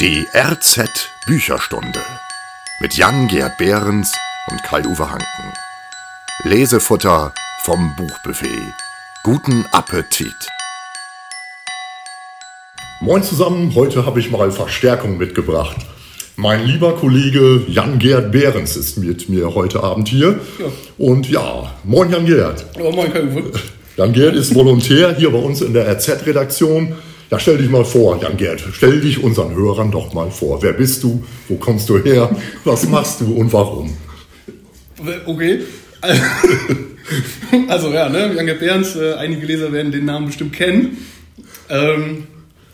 Die RZ Bücherstunde mit Jan-Gerd Behrens und Kai-Uwe Hanken. Lesefutter vom Buchbuffet. Guten Appetit! Moin zusammen, heute habe ich mal Verstärkung mitgebracht. Mein lieber Kollege Jan-Gerd Behrens ist mit mir heute Abend hier. Ja. Und ja, moin Jan-Gerd. Oh, moin, Kai-Uwe. Jan-Gerd ist Volontär hier bei uns in der RZ-Redaktion. Ja, stell dich mal vor, Jan-Gerd. Stell dich unseren Hörern doch mal vor. Wer bist du? Wo kommst du her? Was machst du und warum? Okay. Also ja, ne, Janke Behrens, äh, einige Leser werden den Namen bestimmt kennen. Ähm,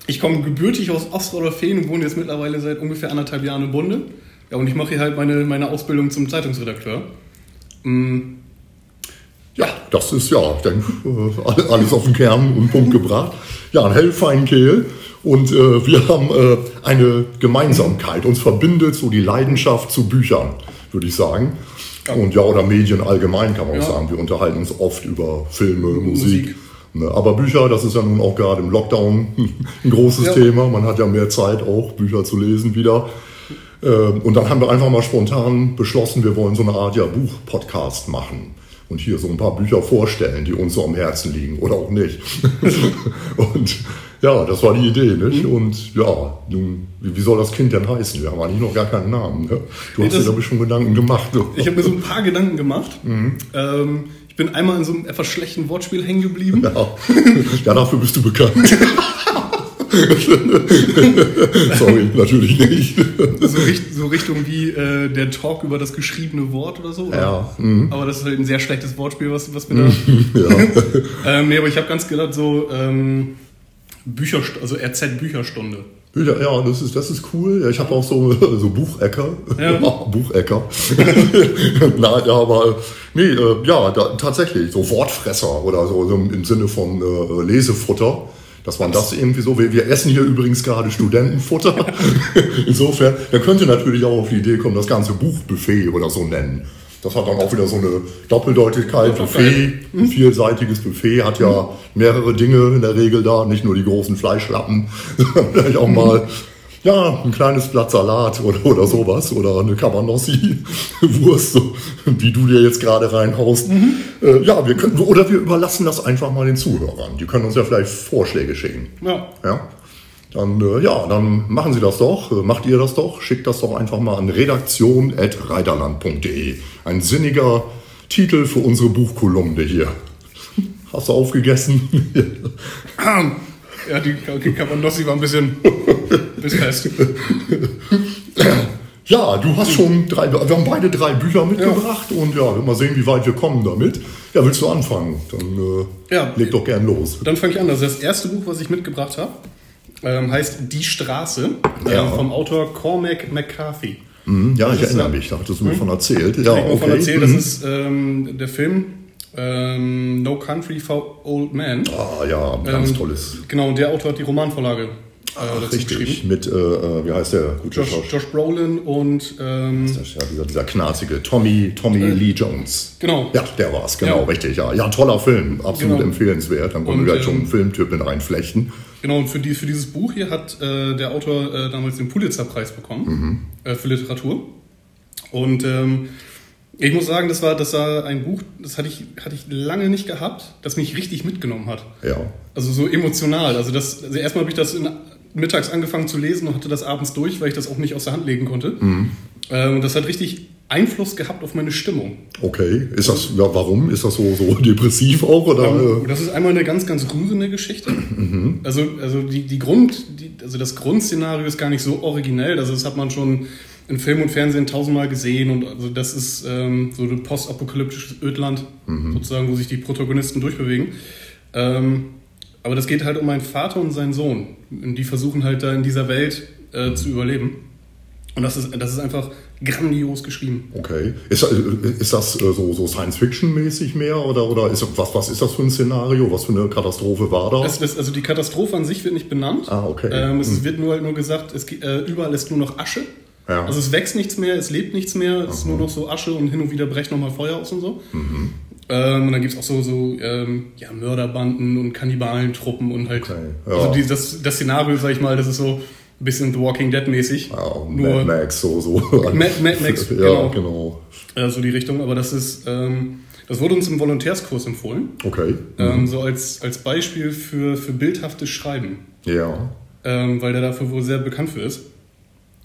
ich komme gebürtig aus Ostroder-Fehn und wohne jetzt mittlerweile seit ungefähr anderthalb Jahren in Bunde. Ja, und ich mache hier halt meine, meine Ausbildung zum Zeitungsredakteur. Mm, Ja, das ist ja, ich denke, äh, alles auf den Kern und Punkt gebracht. Ja, ein hellfein Kehl. Und äh, wir haben äh, eine Gemeinsamkeit. Uns verbindet so die Leidenschaft zu Büchern, würde ich sagen. Und ja, oder Medien allgemein kann man auch Ja. sagen. Wir unterhalten uns oft über Filme, Musik. Musik. Ne, Aber Bücher, das ist ja nun auch gerade im Lockdown ein großes Ja. Thema. Man hat ja mehr Zeit auch, Bücher zu lesen wieder. Ähm, Und dann haben wir einfach mal spontan beschlossen, wir wollen so eine Art ja, Buch-Podcast machen und hier so ein paar Bücher vorstellen, die uns so am Herzen liegen oder auch nicht. und ja, das war die Idee, nicht? Mhm. Und ja, nun, wie soll das Kind denn heißen? Wir haben eigentlich noch gar keinen Namen. Ne? Du hast dir, das- glaube ich, schon Gedanken gemacht. Ich habe mir so ein paar Gedanken gemacht. Ähm, ich bin einmal in so einem etwas schlechten Wortspiel hängen geblieben. Ja. ja, dafür bist du bekannt. Sorry, natürlich nicht. So, so Richtung wie äh, der Talk über das geschriebene Wort oder so. Oder? Ja, mhm. Aber das ist halt ein sehr schlechtes Wortspiel, was, was mir da. Ja. ähm, nee, aber ich habe ganz gedacht, so ähm, Bücher, also RZ-Bücherstunde. Ja, ja, das ist, das ist cool. Ja, ich habe auch so, so Buchecker. Ja. Buchecker. Nein, ja, aber nee, äh, ja, da, tatsächlich, so Wortfresser oder so, so im Sinne von äh, Lesefutter. Dass man das irgendwie so, wir, wir essen hier übrigens gerade Studentenfutter. Insofern, da könnte natürlich auch auf die Idee kommen, das ganze Buchbuffet oder so nennen. Das hat dann auch wieder so eine Doppeldeutigkeit. Buffet, ein vielseitiges Buffet hat ja mehrere Dinge in der Regel da, nicht nur die großen Fleischlappen, sondern vielleicht auch mal ja, ein kleines Blatt Salat oder, oder sowas oder eine Cabanossi-Wurst, so, die du dir jetzt gerade reinhaust. Äh, ja, wir können, oder wir überlassen das einfach mal den Zuhörern. Die können uns ja vielleicht Vorschläge schicken. Ja. Ja, dann, äh, ja, dann machen Sie das doch, äh, macht ihr das doch, schickt das doch einfach mal an redaktion.reiterland.de. Ein sinniger Titel für unsere Buchkolumne hier. Hast du aufgegessen? Ja, die okay, Cabanossi war ein bisschen bis fest. ja, du hast schon drei, wir haben beide drei Bücher mitgebracht und ja, mal sehen, wie weit wir kommen damit. Ja, willst du anfangen? Dann äh, Ja. leg doch gern los. Dann fange ich an. Das ist das erste Buch, was ich mitgebracht habe. Ähm, heißt Die Straße Ja. äh, vom Autor Cormac McCarthy. Hm, ja, ich ist erinnere ja- mich, da hattest du mir von erzählt. Ja, Ich okay. davon erzählt, das Mhm. ist ähm, der Film ähm, No Country for Old Men. Ah ja, ganz Ähm, tolles. Genau, und der Autor hat die Romanvorlage äh, dazu Richtig, geschrieben. mit, äh, äh, wie heißt der gute Josh? Josh Brolin und ähm, ja dieser, dieser knarzige Tommy, Tommy Lee Jones. genau. Ja, der war's, genau, Ja. richtig. Ja, ja toller Film, absolut Genau. empfehlenswert. Dann können Und, wir gleich schon ähm, einen Filmtyp mit reinflechten. Genau, und für, die, für dieses Buch hier hat äh, der Autor äh, damals den Pulitzerpreis bekommen äh, für Literatur. Und ähm, ich muss sagen, das war, das war ein Buch, das hatte ich, hatte ich lange nicht gehabt, das mich richtig mitgenommen hat. Ja. Also so emotional. Also, das, also erstmal habe ich das in, mittags angefangen zu lesen und hatte das abends durch, weil ich das auch nicht aus der Hand legen konnte. Ähm, und das hat richtig Einfluss gehabt auf meine Stimmung. Okay, ist das, ja, warum? Ist das so, so depressiv auch? Oder? Ähm, äh, Das ist einmal eine ganz, ganz rührende Geschichte. Also, also, die, die Grund, die, also das Grundszenario ist gar nicht so originell. Also das hat man schon in Film und Fernsehen tausendmal gesehen. Und also das ist ähm, so ein postapokalyptisches Ödland, sozusagen, wo sich die Protagonisten durchbewegen. Ähm, aber das geht halt um einen Vater und seinen Sohn. Und die versuchen halt da in dieser Welt äh, zu überleben. Und das ist, das ist einfach grandios geschrieben. Okay. Ist, ist das äh, so, so Science-Fiction-mäßig mehr? Oder, oder ist, was, was ist das für ein Szenario? Was für eine Katastrophe war da? Das, das, also die Katastrophe an sich wird nicht benannt. Ah, okay. Ähm, es wird nur halt nur gesagt, es, äh, überall ist nur noch Asche. Ja. Also es wächst nichts mehr, es lebt nichts mehr, es ist nur noch so Asche und hin und wieder brecht nochmal Feuer aus und so. Mhm. Ähm, und dann gibt es auch so, so ähm, ja, Mörderbanden und Kannibalentruppen und halt. Okay, ja. Also die, das, das Szenario, sag ich mal, das ist so, bisschen The Walking Dead mäßig. Ja, Nur- Mad Max, so, so. Mad, Mad Max, ja, genau. genau. Äh, so die Richtung, aber das ist, ähm, das wurde uns im Volontärskurs empfohlen. Okay. Ähm, so als, als Beispiel für, für bildhaftes Schreiben. Ja. Ähm, weil der dafür wohl sehr bekannt für ist.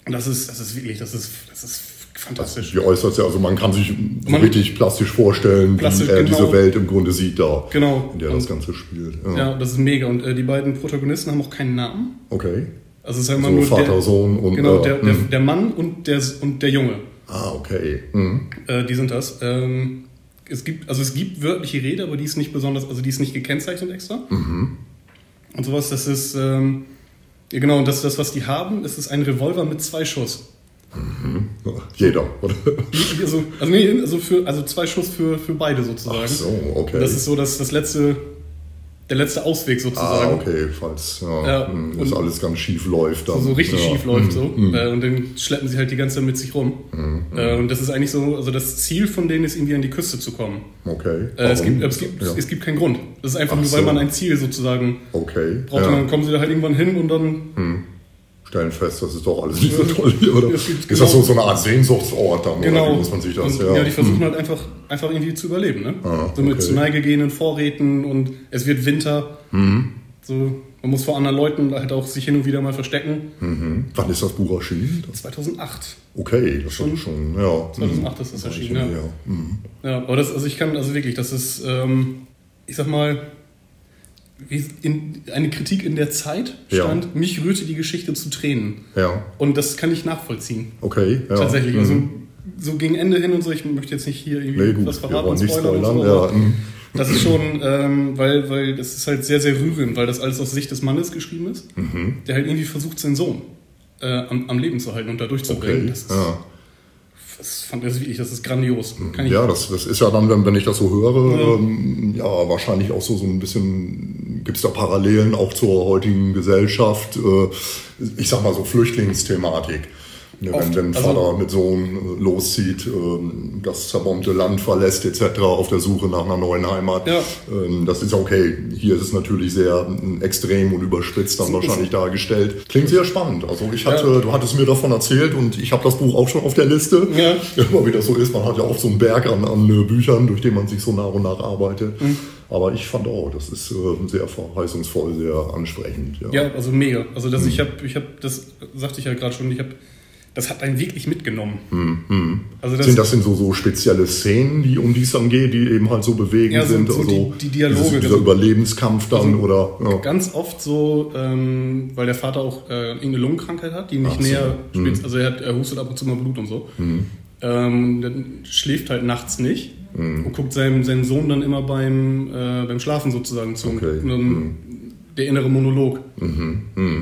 Und das ist, das ist wirklich, das ist, das ist fantastisch. Wie äußert ja, also man kann sich so Man- richtig plastisch vorstellen, Plastisch, wie er genau. diese Welt im Grunde sieht da, Genau. in der das Und- Ganze spielt. Ja. Ja, das ist mega. Und äh, die beiden Protagonisten haben auch keinen Namen. Okay. Also es ist halt immer So nur Vater, der, Sohn und genau, äh, der, der, hm. der Mann und der, und der Junge. Ah, okay. Hm. Äh, die sind das. Ähm, es gibt, also es gibt wörtliche Rede, aber die ist nicht besonders, also die ist nicht gekennzeichnet extra. Mhm. Und sowas, das ist, ähm, ja genau, und das, das, was die haben, ist, ist ein Revolver mit zwei Schuss. Jeder, oder? Also, also, nee, also, für, also zwei Schuss für, für beide sozusagen. Ach so, okay. Das ist so das, das letzte, der letzte Ausweg sozusagen. ah, okay, falls ja, Ja, hm, das alles ganz schief läuft. Dann, So, so richtig ja. schief läuft so. Mhm. Äh, und dann schleppen sie halt die ganze Zeit mit sich rum. Äh, und das ist eigentlich so, also das Ziel von denen ist irgendwie an die Küste zu kommen. Okay. Äh, es, Warum? gibt, es, gibt, ja. es gibt keinen Grund. Das ist einfach Ach nur, weil so. man ein Ziel sozusagen Okay. braucht. ja. Und dann kommen sie da halt irgendwann hin und dann. Stellen fest, das ist doch alles nicht so toll hier, oder? Ist das so, genau- so eine Art Sehnsuchtsort dann, oder Genau. wie muss man sich das, und, ja. die versuchen halt einfach, einfach irgendwie zu überleben. Ne? Ah, so mit okay. zu Neige gehenden Vorräten und es wird Winter. Mhm. So, man muss vor anderen Leuten halt auch sich hin und wieder mal verstecken. Mhm. Wann ist das Buch erschienen? Das, 2008. okay, das schon, schon, ja. 2008 ist das erschienen, ja. ja. Mhm. Ja, aber das, also ich kann, also wirklich, das ist, ähm, ich sag mal, in, eine Kritik in der Zeit Ja. stand, mich rührte die Geschichte zu Tränen. Ja, Und das kann ich nachvollziehen. okay. Ja. Tatsächlich. Mhm. Also so gegen Ende hin und so, ich möchte jetzt nicht hier irgendwie Nee, gut, was verraten nicht spoilern und so, Ja. mhm. Das ist schon, ähm, weil, weil das ist halt sehr, sehr rührend, weil das alles aus Sicht des Mannes geschrieben ist, Mhm. der halt irgendwie versucht, seinen Sohn äh, am, am Leben zu halten und da durchzubringen. Okay. Das, ist, Ja. Das fand ich wirklich, das ist grandios. Ja, das, das ist ja dann, wenn, wenn ich das so höre, ähm, ja, wahrscheinlich auch so, so ein bisschen, gibt es da Parallelen auch zur heutigen Gesellschaft, äh, ich sag mal so Flüchtlingsthematik. Ne, wenn, wenn Also- Vater mit Sohn äh, loszieht, ähm, das zerbombte Land verlässt etc. auf der Suche nach einer neuen Heimat. Ja. Ähm, das ist okay. Hier ist es natürlich sehr ähm, extrem und überspitzt dann wahrscheinlich dargestellt. Klingt sehr spannend. Also ich hatte, Ja. du hattest mir davon erzählt und ich habe das Buch auch schon auf der Liste. Ja. Immer wie das so ist, man hat ja auch so einen Berg an, an äh, Büchern, durch den man sich so nach und nach arbeitet. Mhm. Aber ich fand auch, das ist äh, sehr verheißungsvoll, sehr ansprechend. Ja. Ja, also mega. Also das, ich habe, ich habe, das sagte ich ja gerade schon, ich habe, das hat einen wirklich mitgenommen. Also das, Hm, Sind das denn so, so spezielle Szenen, die, um die es dann geht, die eben halt so bewegend Ja, so- sind? so also die- die Dialoge, Dieses, dieser also- Überlebenskampf dann Also- oder. Ja. ganz oft so, ähm, weil der Vater auch äh, irgendeine Lungenkrankheit hat, die nicht Ach so. näher spitzt. Also er, hat, er hustet ab und zu mal Blut und so. Ähm, dann schläft halt nachts nicht und guckt seinem, seinem Sohn dann immer beim, äh, beim Schlafen sozusagen zu. Okay. Dann Der innere Monolog.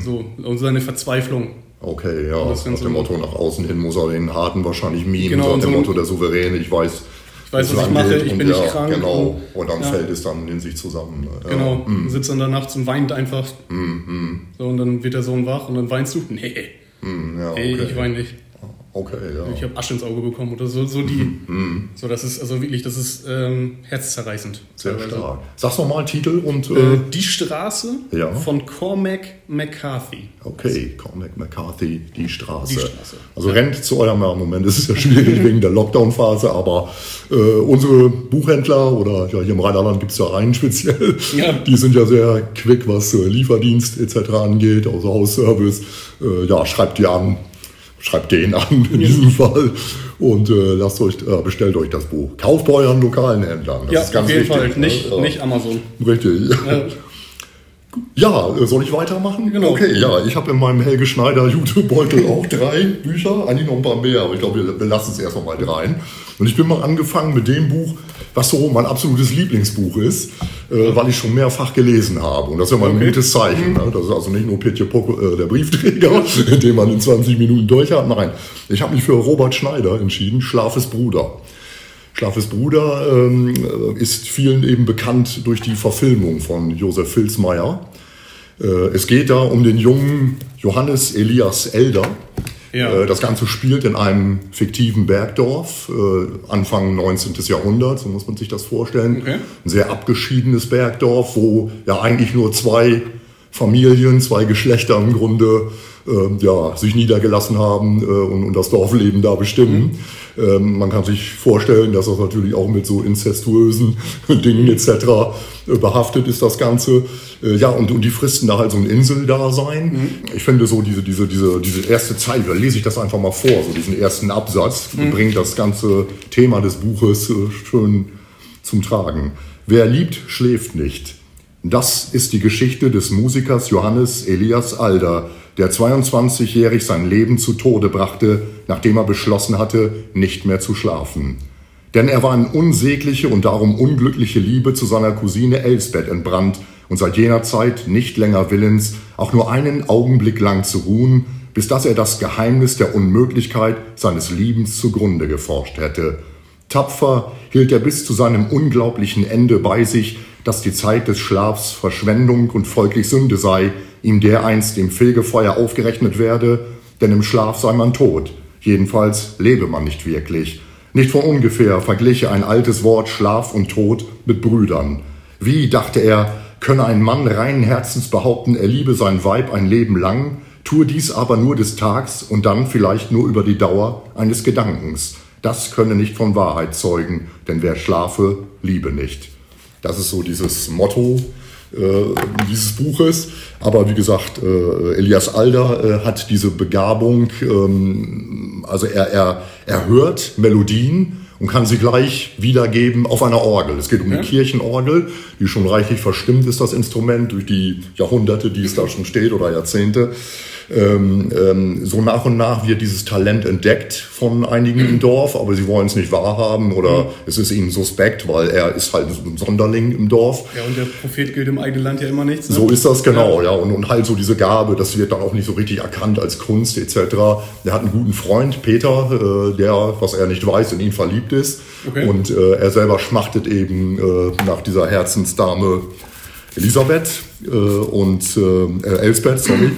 So, und seine Verzweiflung. Okay, ja. das Nach Ganze- dem Motto, nach außen hin muss er den Harten wahrscheinlich mimen. Genau, Nach und dem so- Motto, der Souverän, ich weiß, Ich weiß, was ich mache, ich bin ja, nicht krank. Genau, Und, und dann ja. fällt es dann in sich zusammen. Ja. Genau, Mhm. sitzt dann da nachts und weint einfach. So, und dann wird der Sohn wach und dann weinst du. Nee, Mhm, ja, nee okay. ich weine nicht. Okay, ja. Ich habe Asche ins Auge bekommen oder so. So die. So, das ist also wirklich, das ist ähm, herzzerreißend. Sehr teilweise. stark. Sag's nochmal Titel und. Äh, Äh, die Straße Ja. von Cormac McCarthy. okay, Cormac McCarthy, die Straße. Die Straße. Also rennt zu eurem ja, Moment, es ist ja schwierig wegen der Lockdown-Phase, aber äh, unsere Buchhändler oder ja, hier im Rheinland gibt es ja einen speziell, Ja. die sind ja sehr quick, was äh, Lieferdienst etc. angeht, also Hausservice. Äh, ja, schreibt die an, schreibt den an in diesem Fall und äh, lasst euch, äh, bestellt euch das Buch. Kauft bei euren lokalen Händlern. Das ja, ist ganz auf jeden wichtig. Fall. Nicht, ne? Ja. nicht Amazon. Richtig. Äh, Ja, äh, soll ich weitermachen? Genau. Okay, ja, ich habe in meinem Helge Schneider Jutebeutel auch drei Bücher, eigentlich noch ein paar mehr, aber ich glaube, wir belassen es erst mal dreien. Und ich bin mal angefangen mit dem Buch, was so mein absolutes Lieblingsbuch ist, äh, weil ich schon mehrfach gelesen habe. Und das ist ja mal ein Okay. gutes Zeichen. Ne? Das ist also nicht nur Pitje Pocke, äh, der Briefträger, den man in 20 Minuten durch hat. Nein, ich habe mich für Robert Schneider entschieden, Schlafes Bruder. Schlafes Bruder ähm, ist vielen eben bekannt durch die Verfilmung von Josef Filzmeier. Äh, es geht da um den jungen Johannes Elias Elder. Ja. Äh, das Ganze spielt in einem fiktiven Bergdorf, äh, Anfang 19. Jahrhundert, so muss man sich das vorstellen. Okay. Ein sehr abgeschiedenes Bergdorf, wo ja eigentlich nur zwei Familien, zwei Geschlechter im Grunde äh, ja, sich niedergelassen haben äh, und, und, das Dorfleben da bestimmen. Mhm. Ähm, man kann sich vorstellen, dass das natürlich auch mit so incestuösen Dingen etc. Äh, behaftet ist, das Ganze. Äh, ja, und, und die fristen da halt so ein Inseldasein. Mhm. Ich finde so diese, diese, diese, diese erste Zeile, da lese ich das einfach mal vor, so diesen ersten Absatz, mhm. bringt das ganze Thema des Buches äh, schön zum Tragen. Wer liebt, schläft nicht. Das ist die Geschichte des Musikers Johannes Elias Alder, der 22-jährig sein Leben zu Tode brachte, nachdem er beschlossen hatte, nicht mehr zu schlafen. Denn er war in unsägliche und darum unglückliche Liebe zu seiner Cousine Elsbeth entbrannt und seit jener Zeit nicht länger willens, auch nur einen Augenblick lang zu ruhen, bis dass er das Geheimnis der Unmöglichkeit seines Liebens zugrunde geforscht hätte. Tapfer hielt er bis zu seinem unglaublichen Ende bei sich, dass die Zeit des Schlafs Verschwendung und folglich Sünde sei, ihm dereinst im Fegefeuer aufgerechnet werde, denn im Schlaf sei man tot, jedenfalls lebe man nicht wirklich. Nicht von ungefähr vergliche ein altes Wort Schlaf und Tod mit Brüdern. Wie, dachte er, könne ein Mann reinen Herzens behaupten, er liebe sein Weib ein Leben lang, tue dies aber nur des Tags und dann vielleicht nur über die Dauer eines Gedankens. Das könne nicht von Wahrheit zeugen, denn wer schlafe, liebe nicht. Das ist so dieses Motto äh, dieses Buches. Aber wie gesagt, äh, Elias Alder äh, hat diese Begabung, ähm, also er, er, er hört Melodien und kann sie gleich wiedergeben auf einer Orgel. Es geht um ja. die Kirchenorgel, die schon reichlich verstimmt ist, das Instrument, durch die Jahrhunderte, die es da schon steht oder Jahrzehnte ähm, ähm, so nach und nach wird dieses Talent entdeckt von einigen im Dorf, aber sie wollen es nicht wahrhaben oder mhm. es ist ihnen suspekt, weil er ist halt ein Sonderling im Dorf. Ja, und der Prophet gilt im eigenen Land ja immer nichts. Ne? So ist das genau, ja. ja. Und, und halt so diese Gabe, das wird dann auch nicht so richtig erkannt als Kunst etc. Er hat einen guten Freund, Peter, äh, der, was er nicht weiß, in ihn verliebt ist. Okay. Und äh, er selber schmachtet eben äh, nach dieser Herzensdame Elisabeth äh, und äh, Elsbeth, sorry.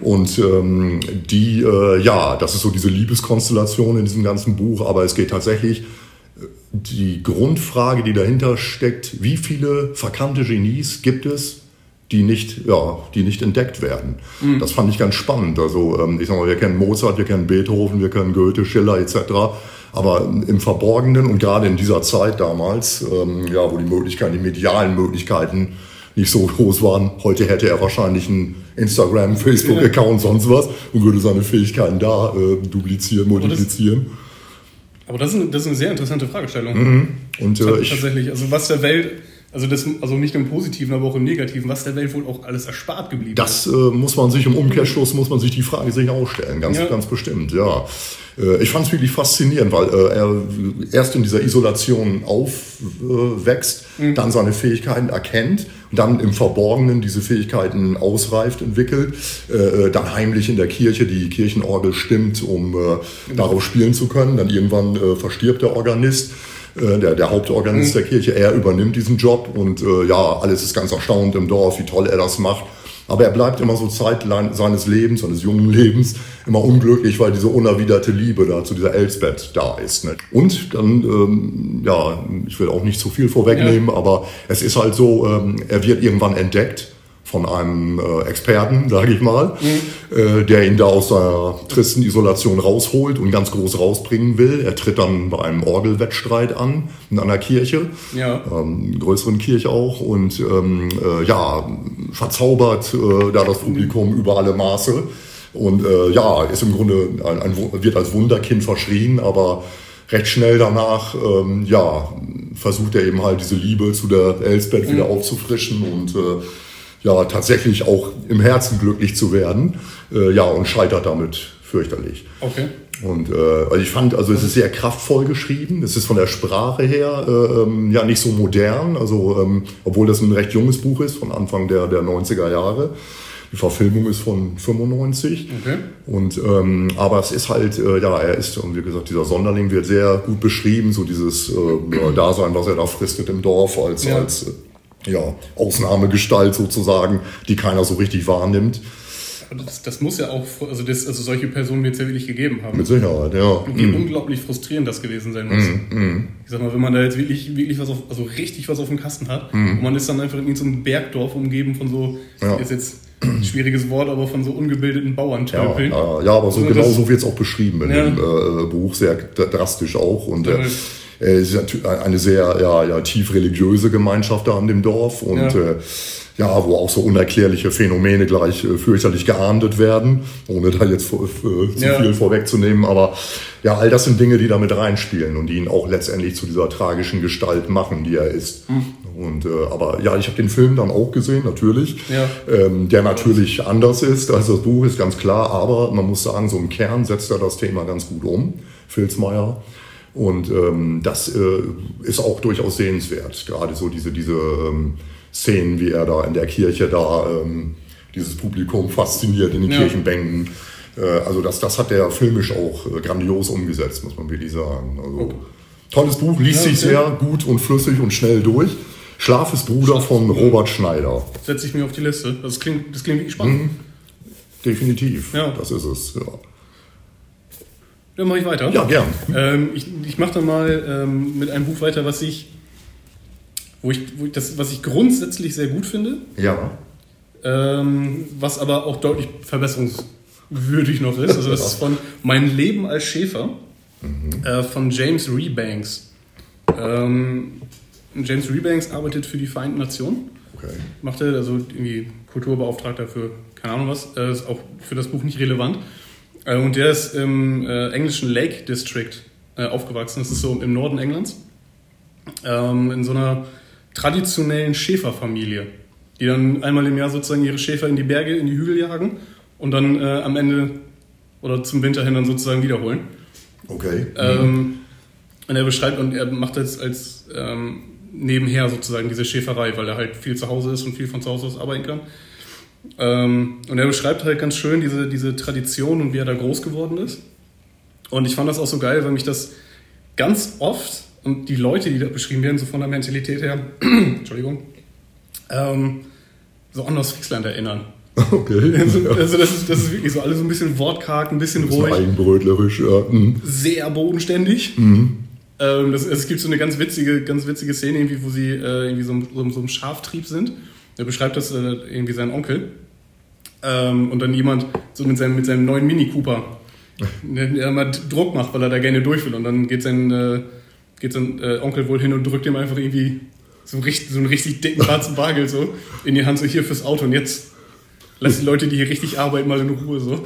Und ähm, die, äh, ja, das ist so diese Liebeskonstellation in diesem ganzen Buch, aber es geht tatsächlich äh, die Grundfrage, die dahinter steckt, wie viele verkannte Genies gibt es, die nicht, ja, die nicht entdeckt werden. Mhm. Das fand ich ganz spannend. Also ähm, ich sag mal, wir kennen Mozart, wir kennen Beethoven, wir kennen Goethe, Schiller etc. Aber im Verborgenen und gerade in dieser Zeit damals, ähm, ja, wo die Möglichkeiten, die medialen Möglichkeiten nicht so groß waren. Heute hätte er wahrscheinlich einen Instagram, Facebook-Account, sonst was und würde seine Fähigkeiten da äh, duplizieren, multiplizieren. Aber das, ist eine, das ist eine sehr interessante Fragestellung. Mhm. Und äh, ich, tatsächlich, also was der Welt also, das, also nicht im Positiven, aber auch im Negativen, was der Welt wohl auch alles erspart geblieben ist. Das äh, muss man sich im Umkehrschluss, muss man sich die Frage sich auch stellen, ganz, ja. ganz bestimmt, ja. Äh, ich fand es wirklich faszinierend, weil äh, er erst in dieser Isolation aufwächst, mhm. dann seine Fähigkeiten erkennt und dann im Verborgenen diese Fähigkeiten ausreift, entwickelt, äh, dann heimlich in der Kirche die Kirchenorgel stimmt, um genau. darauf spielen zu können. Dann irgendwann verstirbt der Organist äh, der, der Hauptorganist mhm. der Kirche, er übernimmt diesen Job und äh, ja, alles ist ganz erstaunt im Dorf, wie toll er das macht. Aber er bleibt immer so Zeit seines Lebens, seines jungen Lebens, immer unglücklich, weil diese unerwiderte Liebe da zu dieser Elsbeth da ist. Ne? Und dann, ähm, ja, ich will auch nicht zu viel vorwegnehmen, ja. aber es ist halt so, ähm, er wird irgendwann entdeckt von einem äh, Experten, sage ich mal, mhm. äh, der ihn da aus seiner tristen Isolation rausholt und ganz groß rausbringen will. Er tritt dann bei einem Orgelwettstreit an in einer Kirche, ja. ähm, größeren Kirche auch, und ähm, äh, ja, verzaubert äh, da das Publikum mhm. über alle Maße. Und äh, ja, ist im Grunde ein, ein, wird als Wunderkind verschrien, aber recht schnell danach, ähm, ja, versucht er eben halt diese Liebe zu der Elsbeth mhm. wieder aufzufrischen und äh, ja tatsächlich auch im Herzen glücklich zu werden. Äh, ja, und scheitert damit fürchterlich. Okay. Und äh, also ich fand, also es ist sehr kraftvoll geschrieben. Es ist von der Sprache her äh, ähm, ja nicht so modern, also ähm, obwohl das ein recht junges Buch ist von Anfang der, der 90er Jahre. Die Verfilmung ist von 95. Okay. Und ähm, aber es ist halt, äh, ja, er ist, und wie gesagt, dieser Sonderling wird sehr gut beschrieben, so dieses äh, Dasein, was er da fristet im Dorf als, ja. als ja, Ausnahmegestalt sozusagen, die keiner so richtig wahrnimmt. Das, das, muss ja auch, also, das, also solche Personen wird es ja wirklich gegeben haben. Mit Sicherheit, ja. Und wie mm. unglaublich frustrierend das gewesen sein muss. Mm, mm. Ich sag mal, wenn man da jetzt wirklich, wirklich was auf, also richtig was auf dem Kasten hat, mm. und man ist dann einfach in so einem Bergdorf umgeben von so, ja. ist jetzt schwieriges Wort, aber von so ungebildeten Bauern Ja, ja, ja, aber so Also genau das- so wird es auch beschrieben in Ja. dem äh, Buch, sehr drastisch auch. Und äh. Es ist eine sehr ja, ja, tief religiöse Gemeinschaft da an dem Dorf und Ja. äh, ja, wo auch so unerklärliche Phänomene gleich äh, fürchterlich geahndet werden, ohne da jetzt vor, äh, zu Ja. viel vorwegzunehmen. Aber ja, all das sind Dinge, die damit reinspielen und die ihn auch letztendlich zu dieser tragischen Gestalt machen, die er ist. Hm. Und äh, aber ja, ich habe den Film dann auch gesehen, natürlich, Ja. ähm, der natürlich anders ist als das Buch, ist ganz klar. Aber man muss sagen, so im Kern setzt er das Thema ganz gut um, Filzmeier. Und ähm, das äh, ist auch durchaus sehenswert. Gerade so diese, diese ähm, Szenen, wie er da in der Kirche da ähm, dieses Publikum fasziniert in den Ja. Kirchenbänken. Äh, also das, das hat der filmisch auch äh, grandios umgesetzt, muss man wirklich sagen. Also, Tolles Buch, liest Ja, sich okay. sehr gut und flüssig und schnell durch. Schlaf ist Bruder von Robert Schneider. Setze ich mir auf die Liste. Das klingt, das klingt wirklich spannend. Definitiv. Ja. Das ist es. Ja, Dann mache ich weiter. ja gern. Ähm, ich ich mache dann mal ähm, mit einem Buch weiter, was ich, wo ich, wo ich das, was ich grundsätzlich sehr gut finde, Ja. ähm, was aber auch deutlich verbesserungswürdig noch ist. Also das ist von Mein Leben als Schäfer äh, von James Rebanks. Ähm, James Rebanks arbeitet für die Vereinten Nationen. Okay. Macht er also irgendwie Kulturbeauftragter für keine Ahnung was, äh, ist auch für das Buch nicht relevant. Äh, und der ist im äh, englischen Lake District äh, aufgewachsen. Das ist so im Norden Englands. Ähm, in so einer traditionellen Schäferfamilie, die dann einmal im Jahr sozusagen ihre Schäfer in die Berge, in die Hügel jagen und dann äh, am Ende oder zum Winter hin dann sozusagen wiederholen. Okay. Ähm, und er beschreibt und er macht das als ähm, nebenher sozusagen diese Schäferei, weil er halt viel zu Hause ist und viel von zu Hause aus arbeiten kann. Ähm, und er beschreibt halt ganz schön diese, diese Tradition und wie er da groß geworden ist. Und ich fand das auch so geil, weil mich das ganz oft und die Leute, die da beschrieben werden, so von der Mentalität her, Entschuldigung, ähm, so an Ostfriesland erinnern. Okay. Also, also das, ist, das ist wirklich so alles so ein bisschen wortkarg, ein bisschen Bisschen ruhig eigenbrötlerisch. Ja. Mhm. sehr bodenständig. Ähm, das, es gibt so eine ganz witzige, ganz witzige Szene, irgendwie, wo sie äh, irgendwie so, so, so im Schaftrieb sind. Er beschreibt das äh, irgendwie sein Onkel. Ähm, und dann jemand so mit seinem, mit seinem neuen Mini Cooper, der, mal Druck macht, weil er da gerne durch will. Und dann geht sein, äh, geht sein äh, Onkel wohl hin und drückt ihm einfach irgendwie so, richtig, so einen richtig dicken schwarzen Bargeld so in die Hand, so hier fürs Auto. Und jetzt lass die Leute, die hier richtig arbeiten, mal in Ruhe. So,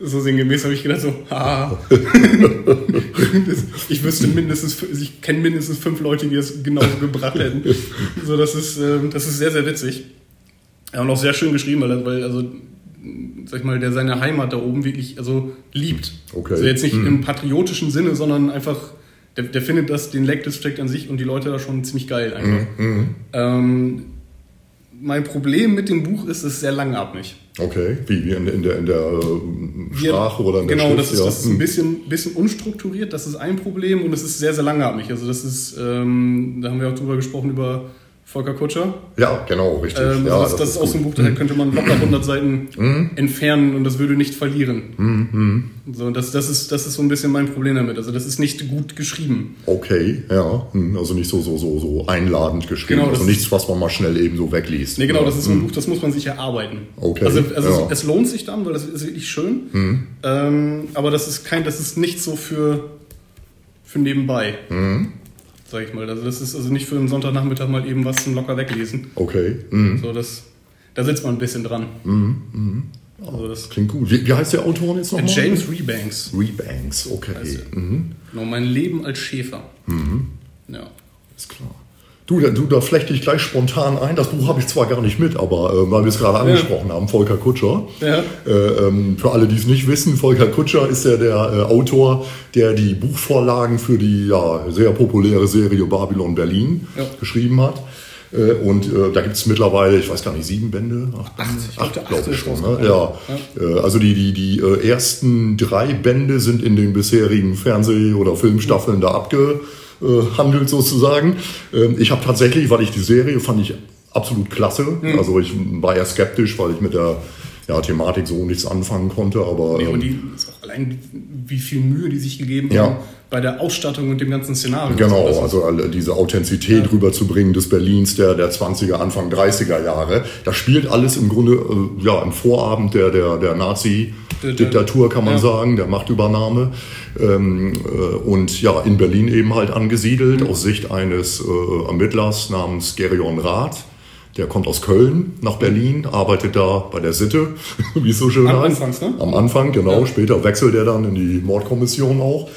so sinngemäß habe ich gedacht, so. Das- ich wüsste mindestens, ich kenne mindestens fünf Leute, die das genauso gebracht hätten. So, das ist, ähm, das ist sehr, sehr witzig. Ja, und auch sehr schön geschrieben, weil, er- weil also, sag ich mal, der seine Heimat da oben wirklich, also liebt. Okay. Also jetzt nicht im patriotischen Sinne, sondern einfach, der, der findet das, den Lake District an sich und die Leute da schon ziemlich geil einfach. Ähm, mein Problem mit dem Buch ist, es ist sehr langatmig. Okay. Wie, wie in, in der, in der äh, Wir- Sprache oder in der genau, Schrift? das ist, ja. das ist ein Mhm. bisschen, bisschen unstrukturiert, das ist ein Problem und es ist sehr, sehr langatmig. Also das ist, ähm, da haben wir auch drüber gesprochen, über Volker Kutscher. Ja, genau, richtig. Ähm, ja, das, das, ist auch so ein Buch, da könnte man locker 100 Seiten Mhm. entfernen und das würde nicht verlieren. So, das, das, ist, das ist so ein bisschen mein Problem damit. Also das ist nicht gut geschrieben. Okay, ja. Hm, Also nicht so, so, so, so einladend geschrieben. Genau, also das nichts, was man mal schnell eben so wegliest. Nee, genau, ja. das ist so ein Buch, das muss man sich erarbeiten. Okay, Also, also ja. es lohnt sich dann, weil das ist wirklich schön. Ähm, aber das ist kein, das ist nicht so für, für nebenbei. Sag ich mal. Also das ist also nicht für einen Sonntagnachmittag mal eben was zum locker weglesen. Okay, hm. So, das, da sitzt man ein bisschen dran. Also das, klingt gut. Wie, wie heißt der Autor jetzt nochmal? James Rebanks. Rebanks, okay. Mhm. Genau, mein Leben als Schäfer. Ja. Ist klar. Du, da, du, da flechte ich gleich spontan ein. Das Buch habe ich zwar gar nicht mit, aber äh, weil wir es gerade angesprochen haben, Volker Kutscher. Ja. Äh, ähm, für alle, die es nicht wissen, Volker Kutscher ist ja der äh, Autor, der die Buchvorlagen für die ja, sehr populäre Serie Babylon Berlin Ja. geschrieben hat. Äh, und äh, da gibt es mittlerweile, ich weiß gar nicht, sieben Bände? Acht, Bände? ich glaub, der glaub achte ich schon. Ne? rausgekommen. Ja. Äh, also die, die, die äh, ersten drei Bände sind in den bisherigen Fernseh- oder Filmstaffeln da abgehandelt sozusagen. Ähm, ich habe tatsächlich, weil ich die Serie fand ich absolut klasse. Also ich war eher skeptisch, weil ich mit der ja, Thematik so nichts anfangen konnte. Aber, Nee, aber ähm, die ist auch allein, wie viel Mühe die sich gegeben Ja. haben bei der Ausstattung und dem ganzen Szenario. Genau, also alle diese Authentizität rüberzubringen des Berlins der, der 20er, Anfang 30er Jahre. Das spielt alles im Grunde äh, ja, im Vorabend der, der, der Nazi-Diktatur, kann man Ja. sagen, der Machtübernahme. Ähm, äh, und ja, in Berlin eben halt angesiedelt, aus Sicht eines äh, Ermittlers namens Gerion Rath. Der kommt aus Köln nach Berlin, arbeitet da bei der Sitte, wie es so schön Am heißt. Anfangs, ne? Am Anfang, genau. Später wechselt er dann in die Mordkommission auch.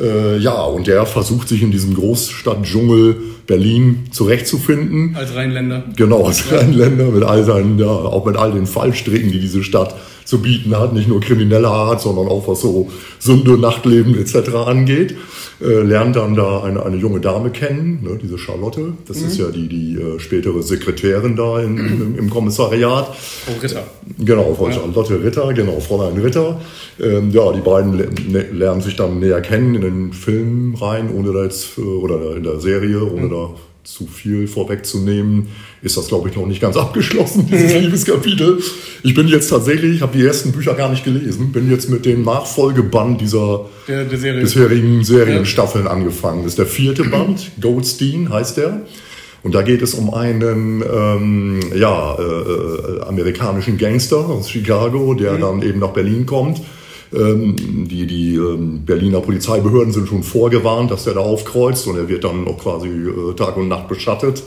Äh, ja, und der versucht sich in diesem Großstadtdschungel Berlin zurechtzufinden. als Rheinländer. Genau, als Rheinländer mit all seinen, ja, auch mit all den Fallstricken, die diese Stadt zu bieten hat, nicht nur krimineller Art, sondern auch was so Sünde, Nachtleben etc. angeht. Äh, lernt dann da eine, eine junge Dame kennen, ne, diese Charlotte. Das ist ja die, die äh, spätere Sekretärin da in, im, im Kommissariat. Frau Ritter. Genau, Frau Charlotte Ritter, genau, Fräulein Ritter. Ähm, ja, die beiden ne- lernen sich dann näher kennen in den Film rein, ohne da jetzt, äh, oder in der Serie, ohne da zu viel vorwegzunehmen, ist das, glaube ich, noch nicht ganz abgeschlossen, dieses Liebeskapitel. Ich bin jetzt tatsächlich, ich habe die ersten Bücher gar nicht gelesen, bin jetzt mit dem Nachfolgeband dieser Der, der Serie. bisherigen Serienstaffeln angefangen. Das ist der vierte Band, Goldstein heißt der. Und da geht es um einen ähm, ja, äh, äh, amerikanischen Gangster aus Chicago, der dann eben nach Berlin kommt. Ähm, die die ähm, Berliner Polizeibehörden sind schon vorgewarnt, dass der da aufkreuzt und er wird dann auch quasi äh, Tag und Nacht beschattet,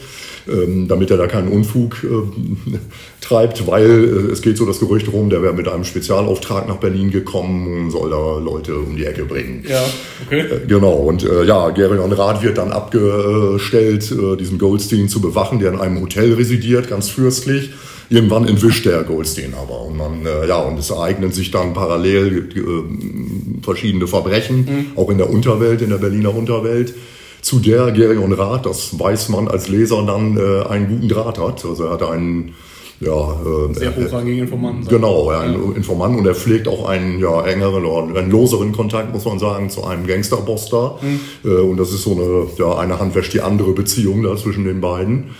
ähm, damit er da keinen Unfug äh, treibt, weil äh, es geht so das Gerücht rum, der wäre mit einem Spezialauftrag nach Berlin gekommen und soll da Leute um die Ecke bringen. ja, okay. Genau, und ja, Gerion Rath wird dann abgestellt, diesen Goldstein zu bewachen, der in einem Hotel residiert, ganz fürstlich. Irgendwann entwischt der Goldstein aber. Und man, äh, ja, und es ereignen sich dann parallel äh, verschiedene Verbrechen, auch in der Unterwelt, in der Berliner Unterwelt, zu der Gerion Rath, das weiß man als Leser dann, äh, einen guten Draht hat. Also er hat einen, ja, äh, Sehr hochrangigen Informanten. Genau, ja, ein Informant und er pflegt auch einen ja, engeren oder einen loseren Kontakt, muss man sagen, zu einem Gangsterboss da. Äh, und das ist so eine, ja, eine Hand wäscht die andere Beziehung da zwischen den beiden.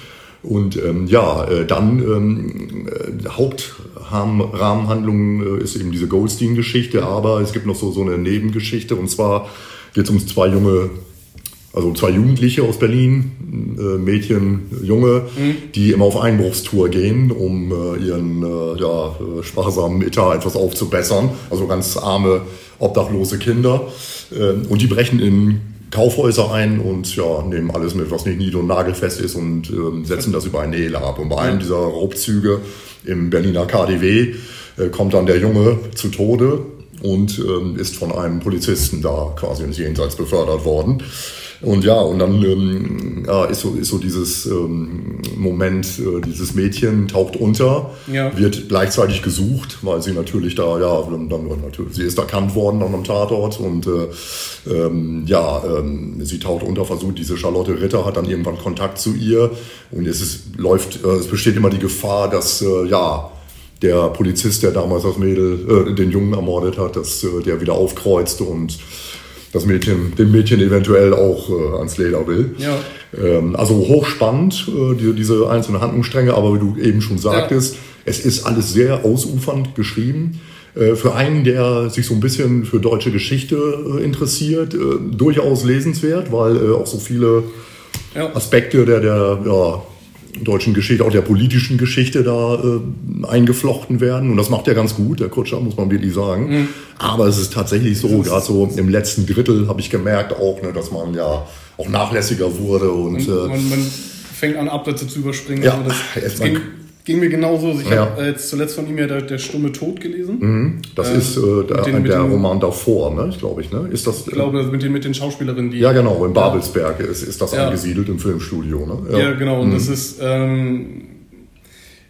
Und ähm, ja, äh, dann ähm, äh, Hauptrahmenhandlung äh, ist eben diese Goldstein-Geschichte, aber es gibt noch so, so eine Nebengeschichte und zwar geht es um zwei junge also zwei Jugendliche aus Berlin, äh, Mädchen, Junge, die immer auf Einbruchstour gehen, um äh, ihren äh, ja, äh, sparsamen Etat etwas aufzubessern. Also ganz arme, obdachlose Kinder. Ähm, und die brechen in Kaufhäuser ein und ja, nehmen alles mit, was nicht nied- und nagelfest ist und ähm, setzen das über eine Nele ab. Und bei einem dieser Raubzüge im Berliner KDW äh, kommt dann der Junge zu Tode und ähm, ist von einem Polizisten da quasi ins Jenseits befördert worden. Und ja, und dann ähm, ja, ist, so, ist so dieses ähm, Moment, äh, dieses Mädchen taucht unter, Ja. wird gleichzeitig gesucht, weil sie natürlich da, ja, dann, dann natürlich, sie ist erkannt worden dann am Tatort und äh, ähm, ja, ähm, sie taucht unter, versucht, diese Charlotte Ritter hat dann irgendwann Kontakt zu ihr und es ist, läuft, äh, es besteht immer die Gefahr, dass, äh, ja, der Polizist, der damals das Mädel, äh, den Jungen ermordet hat, dass äh, der wieder aufkreuzt und das Mädchen, dem Mädchen eventuell auch äh, ans Leder will. Ja. Ähm, also hochspannend, äh, die, diese einzelnen Handlungsstränge, aber wie du eben schon sagtest, es ist alles sehr ausufernd geschrieben. Äh, Für einen, der sich so ein bisschen für deutsche Geschichte äh, interessiert, äh, durchaus lesenswert, weil äh, auch so viele Ja. Aspekte der, der ja, deutschen Geschichte, auch der politischen Geschichte da äh, eingeflochten werden. Und das macht er ganz gut, der Kutscher, muss man wirklich sagen. Mhm. Aber es ist tatsächlich so, gerade so im letzten Drittel habe ich gemerkt auch, ne, dass man ja auch nachlässiger wurde und äh, Man, man fängt an, Absätze zu überspringen. Ja, Also das, mal- ging, ging mir genauso. Also Ich Ja. habe äh, jetzt zuletzt von ihm ja der, der Stumme Tod gelesen. das äh, ist äh, der, den- der den- Roman davor, ne, glaube ich. Ne? Ist das, Ich glaube, mit den, mit den Schauspielerinnen, die. ja genau, in Babelsberg ist, ist das Ja. angesiedelt im Filmstudio. Ne? Ja, genau. Und Mhm. das ist. Ähm,